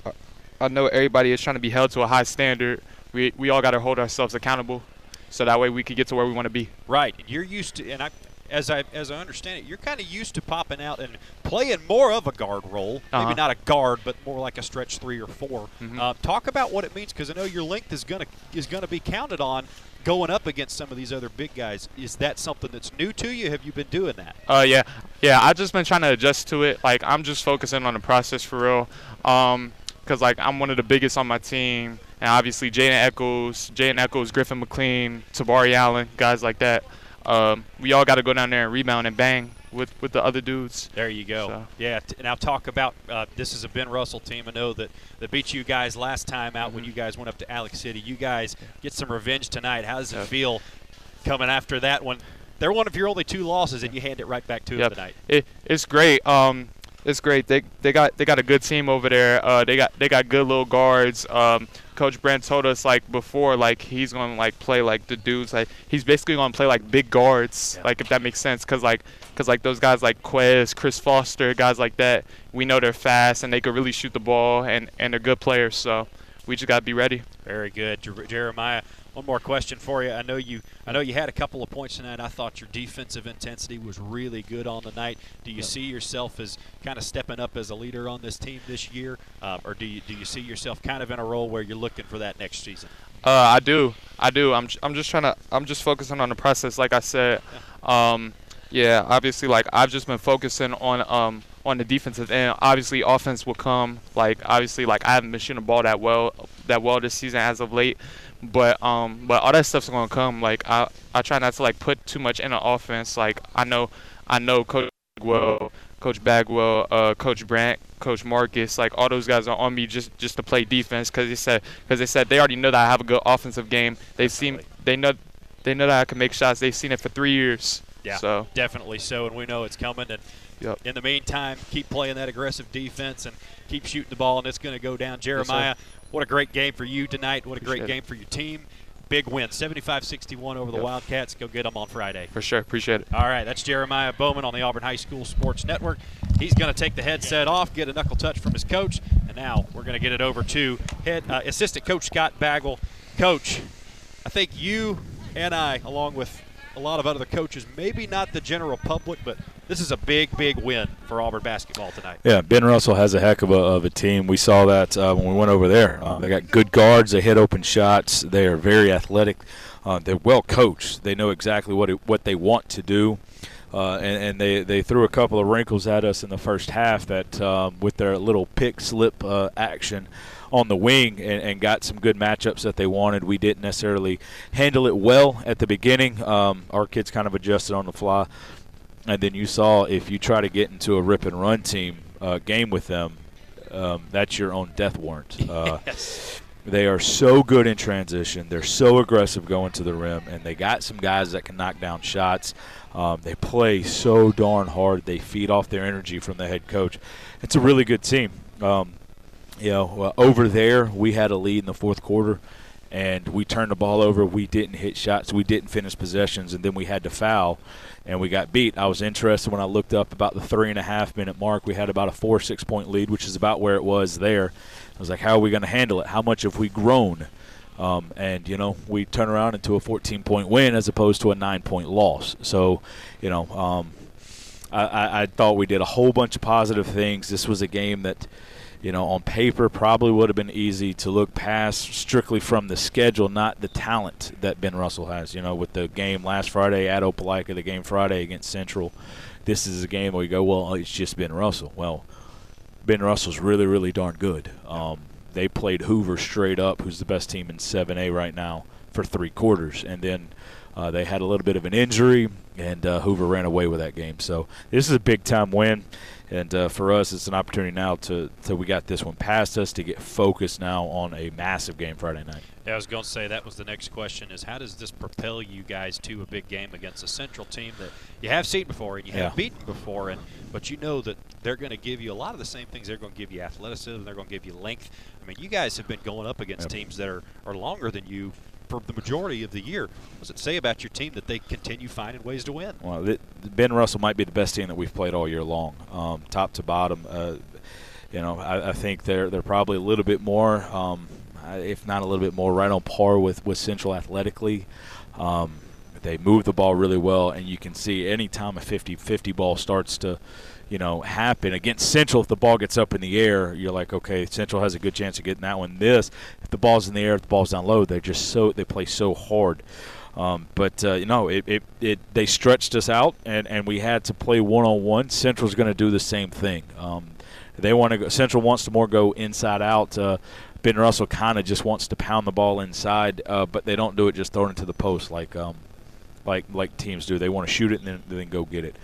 I know everybody is trying to be held to a high standard. We we all gotta hold ourselves accountable, so that way we can get to where we want to be. Right. You're used to, and I as I as I understand it, you're kind of used to popping out and playing more of a guard role. Uh-huh. Maybe not a guard, but more like a stretch three or 4 Mhm. uh, talk about what it means because I know your length is gonna is gonna be counted on going up against some of these other big guys. Is that something that's new to you? Have you been doing that? Uh, yeah, yeah. I've just been trying to adjust to it. Like I'm just focusing on the process for real. Um, cause like I'm one of the biggest on my team, and obviously Jaden Echoes, Jaden Echoes, Griffin McLean, Tabari Allen, guys like that. Um, we all got to go down there and rebound and bang with with the other dudes. There you go. So. Yeah. T- now talk about uh, this is a Ben Russell team. I know that that beat you guys last time out Mm-hmm. when you guys went up to Alex City. You guys get some revenge tonight. How does it feel coming after that one? They're one of your only two losses, and you hand it right back to them tonight. It, it's great. Um, it's great. They they got they got a good team over there. Uh, they got they got good little guards. Um, Coach Brent told us like before, like he's gonna like play like the dudes. Like he's basically gonna play like big guards. Like if that makes sense, cause like cause like those guys like Quez, Chris Foster, guys like that. We know they're fast and they could really shoot the ball and and they're good players. So we just gotta be ready. Very good, Jer- Jeremiah. One more question for you. I know you. I know you had a couple of points tonight. I thought your defensive intensity was really good on the night. Do you see yourself as kind of stepping up as a leader on this team this year, uh, or do you do you see yourself kind of in a role where you're looking for that next season? Uh, I do. I do. I'm. I'm just trying to. I'm just focusing on the process, like I said. Um, yeah. Obviously, like I've just been focusing on um on the defensive end. Obviously, offense will come. Like obviously, like I haven't been shooting the ball that well that well this season as of late. But um, but all that stuff's gonna come. Like I I try not to like put too much in the offense. Like I know I know Coach Bagwell, Coach Bagwell, uh, Coach Brandt, Coach Marcus, like all those guys are on me just just to play defense because they said because they said they already know that I have a good offensive game. They've seen they know they know that I can make shots. They've seen it for three years. Yeah, So definitely so, and we know it's coming. And in the meantime, keep playing that aggressive defense and keep shooting the ball, and it's going to go down. Jeremiah, what a great game for you tonight. What a great Appreciate it. game for your team. Big win, 75-61 over the Yep. Wildcats. Go get them on Friday. for sure, appreciate it. All right, that's Jeremiah Bowman on the Auburn High School Sports Network. He's going to take the headset off, get a knuckle touch from his coach, and now we're going to get it over to head uh, assistant coach Scott Bagwell. Coach, I think you and I, along with a lot of other coaches, maybe not the general public, but this is a big, big win for Auburn basketball tonight. Yeah, Ben Russell has a heck of a, of a team. We saw that uh, when we went over there. Uh, they got good guards. They hit open shots. They are very athletic. Uh, they're well coached. They know exactly what it, what they want to do. Uh, and, and they, they threw a couple of wrinkles at us in the first half that um, with their little pick slip uh, action on the wing and, and got some good matchups that they wanted. We didn't necessarily handle it well at the beginning. Um, our kids kind of adjusted on the fly. And then you saw if you try to get into a rip and run team uh, game with them, um, that's your own death warrant. Uh, yes. They are so good in transition. They're so aggressive going to the rim, and they got some guys that can knock down shots. Um, they play so darn hard. They feed off their energy from the head coach. It's a really good team. Um, you know, uh, over there we had a lead in the fourth quarter, and we turned the ball over. We didn't hit shots. We didn't finish possessions, and then we had to foul, and we got beat. I was interested when I looked up about the three and a half minute mark. We had about a four six point lead, which is about where it was there. I was like, how are we going to handle it? How much have we grown? Um, and you know, we turn around into a 14 point win as opposed to a nine point loss. So, you know, um, I, I, I thought we did a whole bunch of positive things. This was a game that, you know, on paper probably would have been easy to look past strictly from the schedule, not the talent that Ben Russell has. You know, with the game last Friday at Opelika, the game Friday against Central, this is a game where you go, well, it's just Ben Russell. Well, Ben Russell's really, really darn good. Um, they played Hoover straight up, who's the best team in 7A right now, for three quarters, and then uh, they had a little bit of an injury, and uh, Hoover ran away with that game. So this is a big time win, and uh, for us, it's an opportunity now to, to we got this one past us to get focused now on a massive game Friday night. Yeah, I was going to say that was the next question: is how does this propel you guys to a big game against a Central team that you have seen before and you Yeah. have beaten before, and but you know that they're going to give you a lot of the same things. They're going to give you athleticism. They're going to give you length. I mean, you guys have been going up against teams that are, are longer than you for the majority of the year. What does it say about your team that they continue finding ways to win? Well, Ben Russell might be the best team that we've played all year long, um, top to bottom. Uh, you know, I, I think they're they're probably a little bit more, um, if not a little bit more, right on par with with Central athletically. Um, they move the ball really well, and you can see anytime a 50-50 ball starts to, you know, happen against Central, if the ball gets up in the air, you're like, okay, Central has a good chance of getting that one. This, if the ball's in the air, if the ball's down low, they're just so they play so hard. Um, but uh, you know, it, it, it they stretched us out, and, and we had to play one on one. Central's going to do the same thing. Um, they want to. Central wants to more go inside out. Uh, ben Russell kind of just wants to pound the ball inside, uh, but they don't do it just throwing it to the post like um, like like teams do. They want to shoot it and then, then go get it.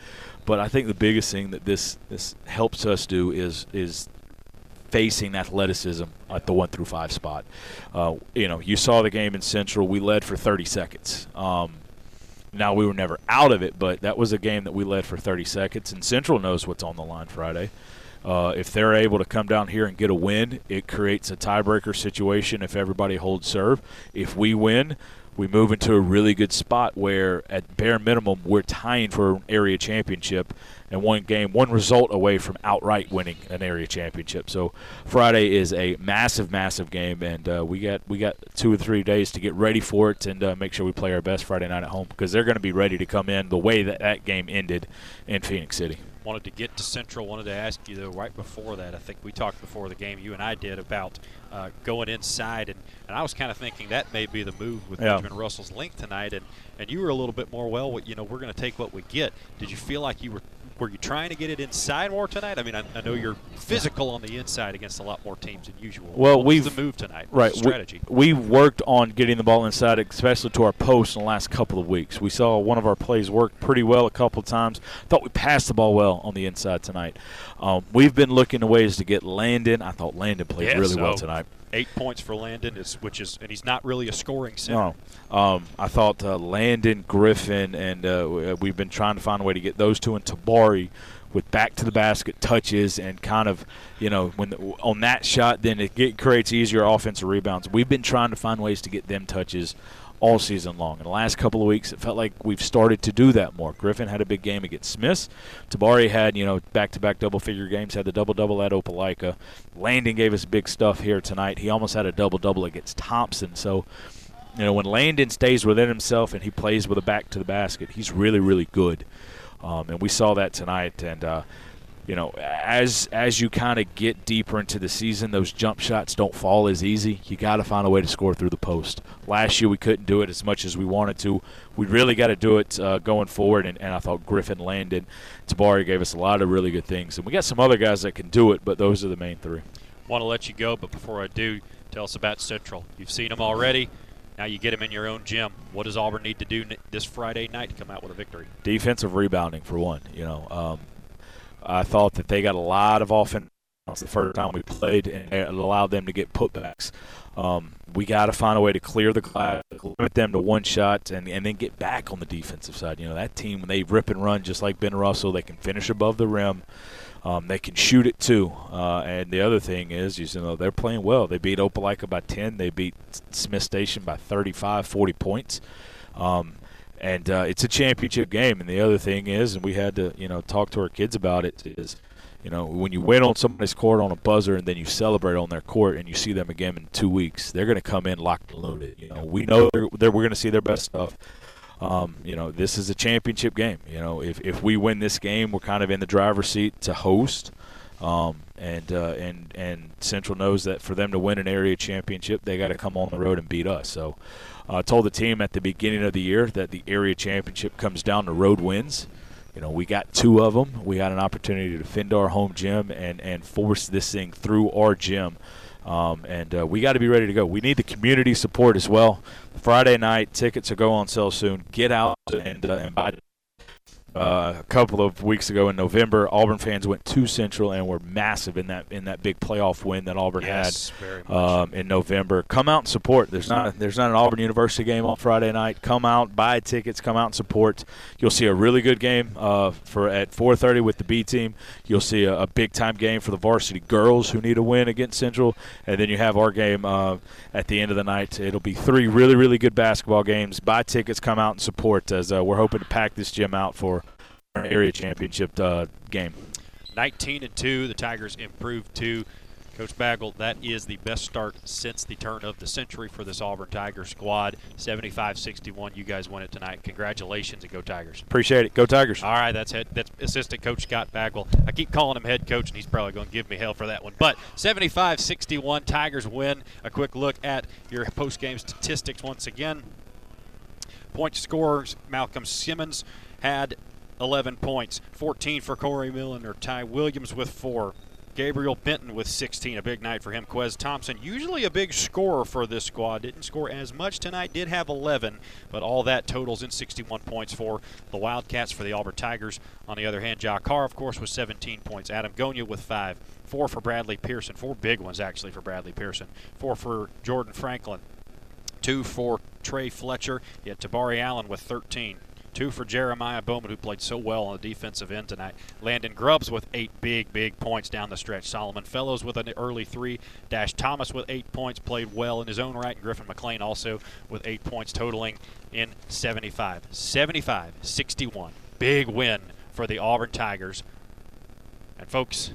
But I think the biggest thing that this this helps us do is is facing athleticism at the one through five spot. Uh, you know, you saw the game in Central. We led for 30 seconds. Um, now we were never out of it, but that was a game that we led for 30 seconds. And Central knows what's on the line Friday. Uh, if they're able to come down here and get a win, it creates a tiebreaker situation if everybody holds serve. If we win, we move into a really good spot where, at bare minimum, we're tying for an area championship and one game, one result away from outright winning an area championship. So Friday is a massive, massive game, and uh, we got we got two or three days to get ready for it and uh, make sure we play our best Friday night at home because they're going to be ready to come in the way that that game ended in Phenix City. Wanted to get to Central. Wanted to ask you though, right before that, I think we talked before the game. You and I did about uh, going inside, and, and I was kind of thinking that may be the move with Yeah. Benjamin Russell's length tonight, and, and you were a little bit more well. You know, we're going to take what we get. Did you feel like you were were you trying to get it inside more tonight? I mean, I, I know you're physical on the inside against a lot more teams than usual. Well, what we've the move tonight. Right, strategy. We, worked on getting the ball inside, especially to our post in the last couple of weeks. We saw one of our plays work pretty well a couple of times. Thought we passed the ball well on the inside tonight. Um, we've been looking to ways to get Landon. I thought Landon played Yeah, really well tonight. Eight points for Landon, is, which is, and he's not really a scoring center. No, um, I thought uh, Landon Griffin, and uh, uh, we've been trying to find a way to get those two and Tabari with back to the basket touches and kind of, you know, when the, on that shot, then it get, creates easier offensive rebounds. We've been trying to find ways to get them touches all season long. In the last couple of weeks, it felt like we've started to do that more. Griffin had a big game against Smiths. Tabari had, you know, back-to-back double-figure games. Had the double-double at Opelika. Landon gave us big stuff here tonight. He almost had a double-double against Thompson. So, you know, when Landon stays within himself and he plays with a back to the basket, he's really, really good. Um, and we saw that tonight. And uh, you know, as as you kind of get deeper into the season, those jump shots don't fall as easy. You got to find a way to score through the post. Last year we couldn't do it as much as we wanted to. We really got to do it uh, going forward. And, and I thought Griffin Landon. Tabari gave us a lot of really good things, and we got some other guys that can do it. But those are the main three. Want to let you go, but before I do, tell us about Central. You've seen them already. Now you get them in your own gym. What does Auburn need to do this Friday night to come out with a victory? defensive rebounding for one. You know, um, I thought that they got a lot of offense the first time we played, and it allowed them to get putbacks. Um, we got to find a way to clear the glass, limit them to one shot, and, and then get back on the defensive side. You know, that team when they rip and run just like Ben Russell, they can finish above the rim. Um, they can shoot it too. Uh, and the other thing is, you know, they're playing well. They beat Opelika by 10. They beat Smiths Station by 35, 40 points. Um, and uh, it's a championship game. And the other thing is, and we had to, you know, talk to our kids about it, is, you know, when you win on somebody's court on a buzzer and then you celebrate on their court and you see them again in two weeks, they're going to come in locked and loaded. You know, we know they're, they're, we're going to see their best stuff. Um, you know, this is a championship game. You know, if, if we win this game, we're kind of in the driver's seat to host. Um, and uh, and and Central knows that for them to win an area championship, they got to come on the road and beat us. So, uh, I told the team at the beginning of the year that the area championship comes down to road wins. you know, we got two of them. We had an opportunity to defend our home gym and, and force this thing through our gym. Um, and uh, we got to be ready to go. We need the community support as well. Friday night tickets will go on sale soon. Get out and, uh, and buy uh, a couple of weeks ago in November, Auburn fans went to Central and were massive in that in that big playoff win that Auburn yes, had um, in November. Come out and support. There's not a, there's not an Auburn University game on Friday night. Come out, buy tickets, come out and support. You'll see a really good game uh, for at 4:30 with the B team. You'll see a, a, big time game for the varsity girls who need a win against Central, and then you have our game uh, at the end of the night. It'll be three really really good basketball games. Buy tickets, come out and support as uh, we're hoping to pack this gym out for area championship uh, game. 19 and 2, the Tigers improved to Coach Bagwell, that is the best start since the turn of the century for this Auburn Tiger squad. 75-61, you guys won it tonight. Congratulations and go Tigers. Appreciate it. Go Tigers. All right, that's head, that's assistant coach Scott Bagwell. I keep calling him head coach, and he's probably going to give me hell for that one. But 75-61, Tigers win. A quick look at your post-game statistics once again. Point scorers, Malcolm Simmons had 11 points. 14 for Corey Milner. Ty Williams with four. Gabriel Benton with 16, a big night for him. Quez Thompson, usually a big scorer for this squad, didn't score as much tonight, did have 11, but all that totals in 61 points for the Wildcats. For the Auburn Tigers, on the other hand, Ja Carr, of course, with 17 points. Adam Gonya with five. Four for Bradley Pearson. Four big ones, actually, for Bradley Pearson. Four for Jordan Franklin. Two for Trey Fletcher. Yet Tabari Allen with 13. Two for Jeremiah Bowman, who played so well on the defensive end tonight. Landon Grubbs with eight big, big points down the stretch. Solomon Fellows with an early three. Dash Thomas with eight points, played well in his own right. And Griffin McLean also with eight points, totaling in 75. 75 61. Big win for the Auburn Tigers. And folks,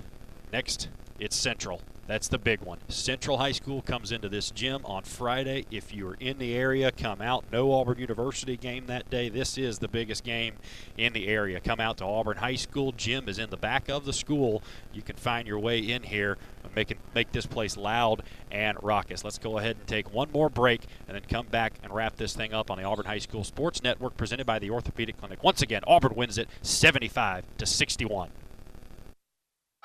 next it's Central. That's the big one. Central High School comes into this gym on Friday. If you're in the area, come out. No Auburn University game that day. This is the biggest game in the area. Come out to Auburn High School. Gym is in the back of the school. You can find your way in here and make, it, make this place loud and raucous. Let's go ahead and take one more break and then come back and wrap this thing up on the Auburn High School Sports Network presented by the Orthopedic Clinic. Once again, Auburn wins it 75 to 61.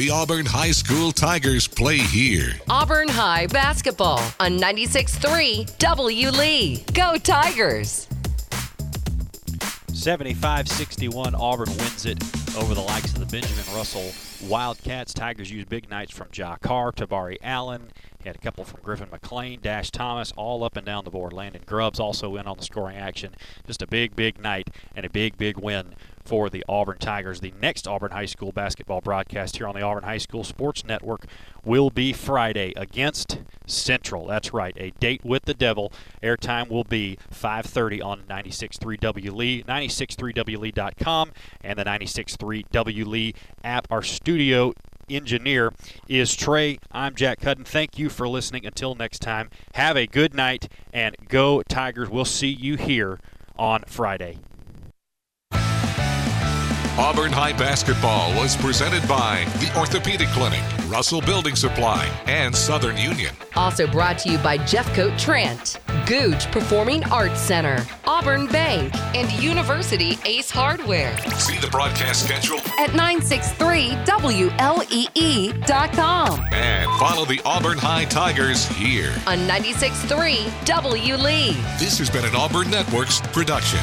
The Auburn High School Tigers play here. Auburn High basketball on 96.3 W. Lee. Go Tigers! 75 61, Auburn wins it over the likes of the Benjamin Russell Wildcats. Tigers use big nights from Ja Carr, Tabari Allen, He had a couple from Griffin McLean, Dash Thomas, all up and down the board. Landon Grubbs also in on the scoring action. Just a big, big night and a big, big win for the Auburn Tigers. The next Auburn High School basketball broadcast here on the Auburn High School Sports Network will be Friday against Central. That's right, a date with the devil. Airtime will be 5:30 on 96.3 W Lee, 96.3wlee.com, and the 96.3 W Lee app. Our studio engineer is Trey. I'm Jack Cudden. Thank you for listening. Until next time, have a good night and go Tigers. We'll see you here on Friday. Auburn High basketball was presented by the Orthopedic Clinic, Russell Building Supply, and Southern Union. Also brought to you by Jeffcoat Trant, Gogue Performing Arts Center, Auburn Bank, and University Ace Hardware. See the broadcast schedule At 963WLEE.com and follow the Auburn High Tigers here. on 96.3 W Lee. This has been an Auburn Networks production.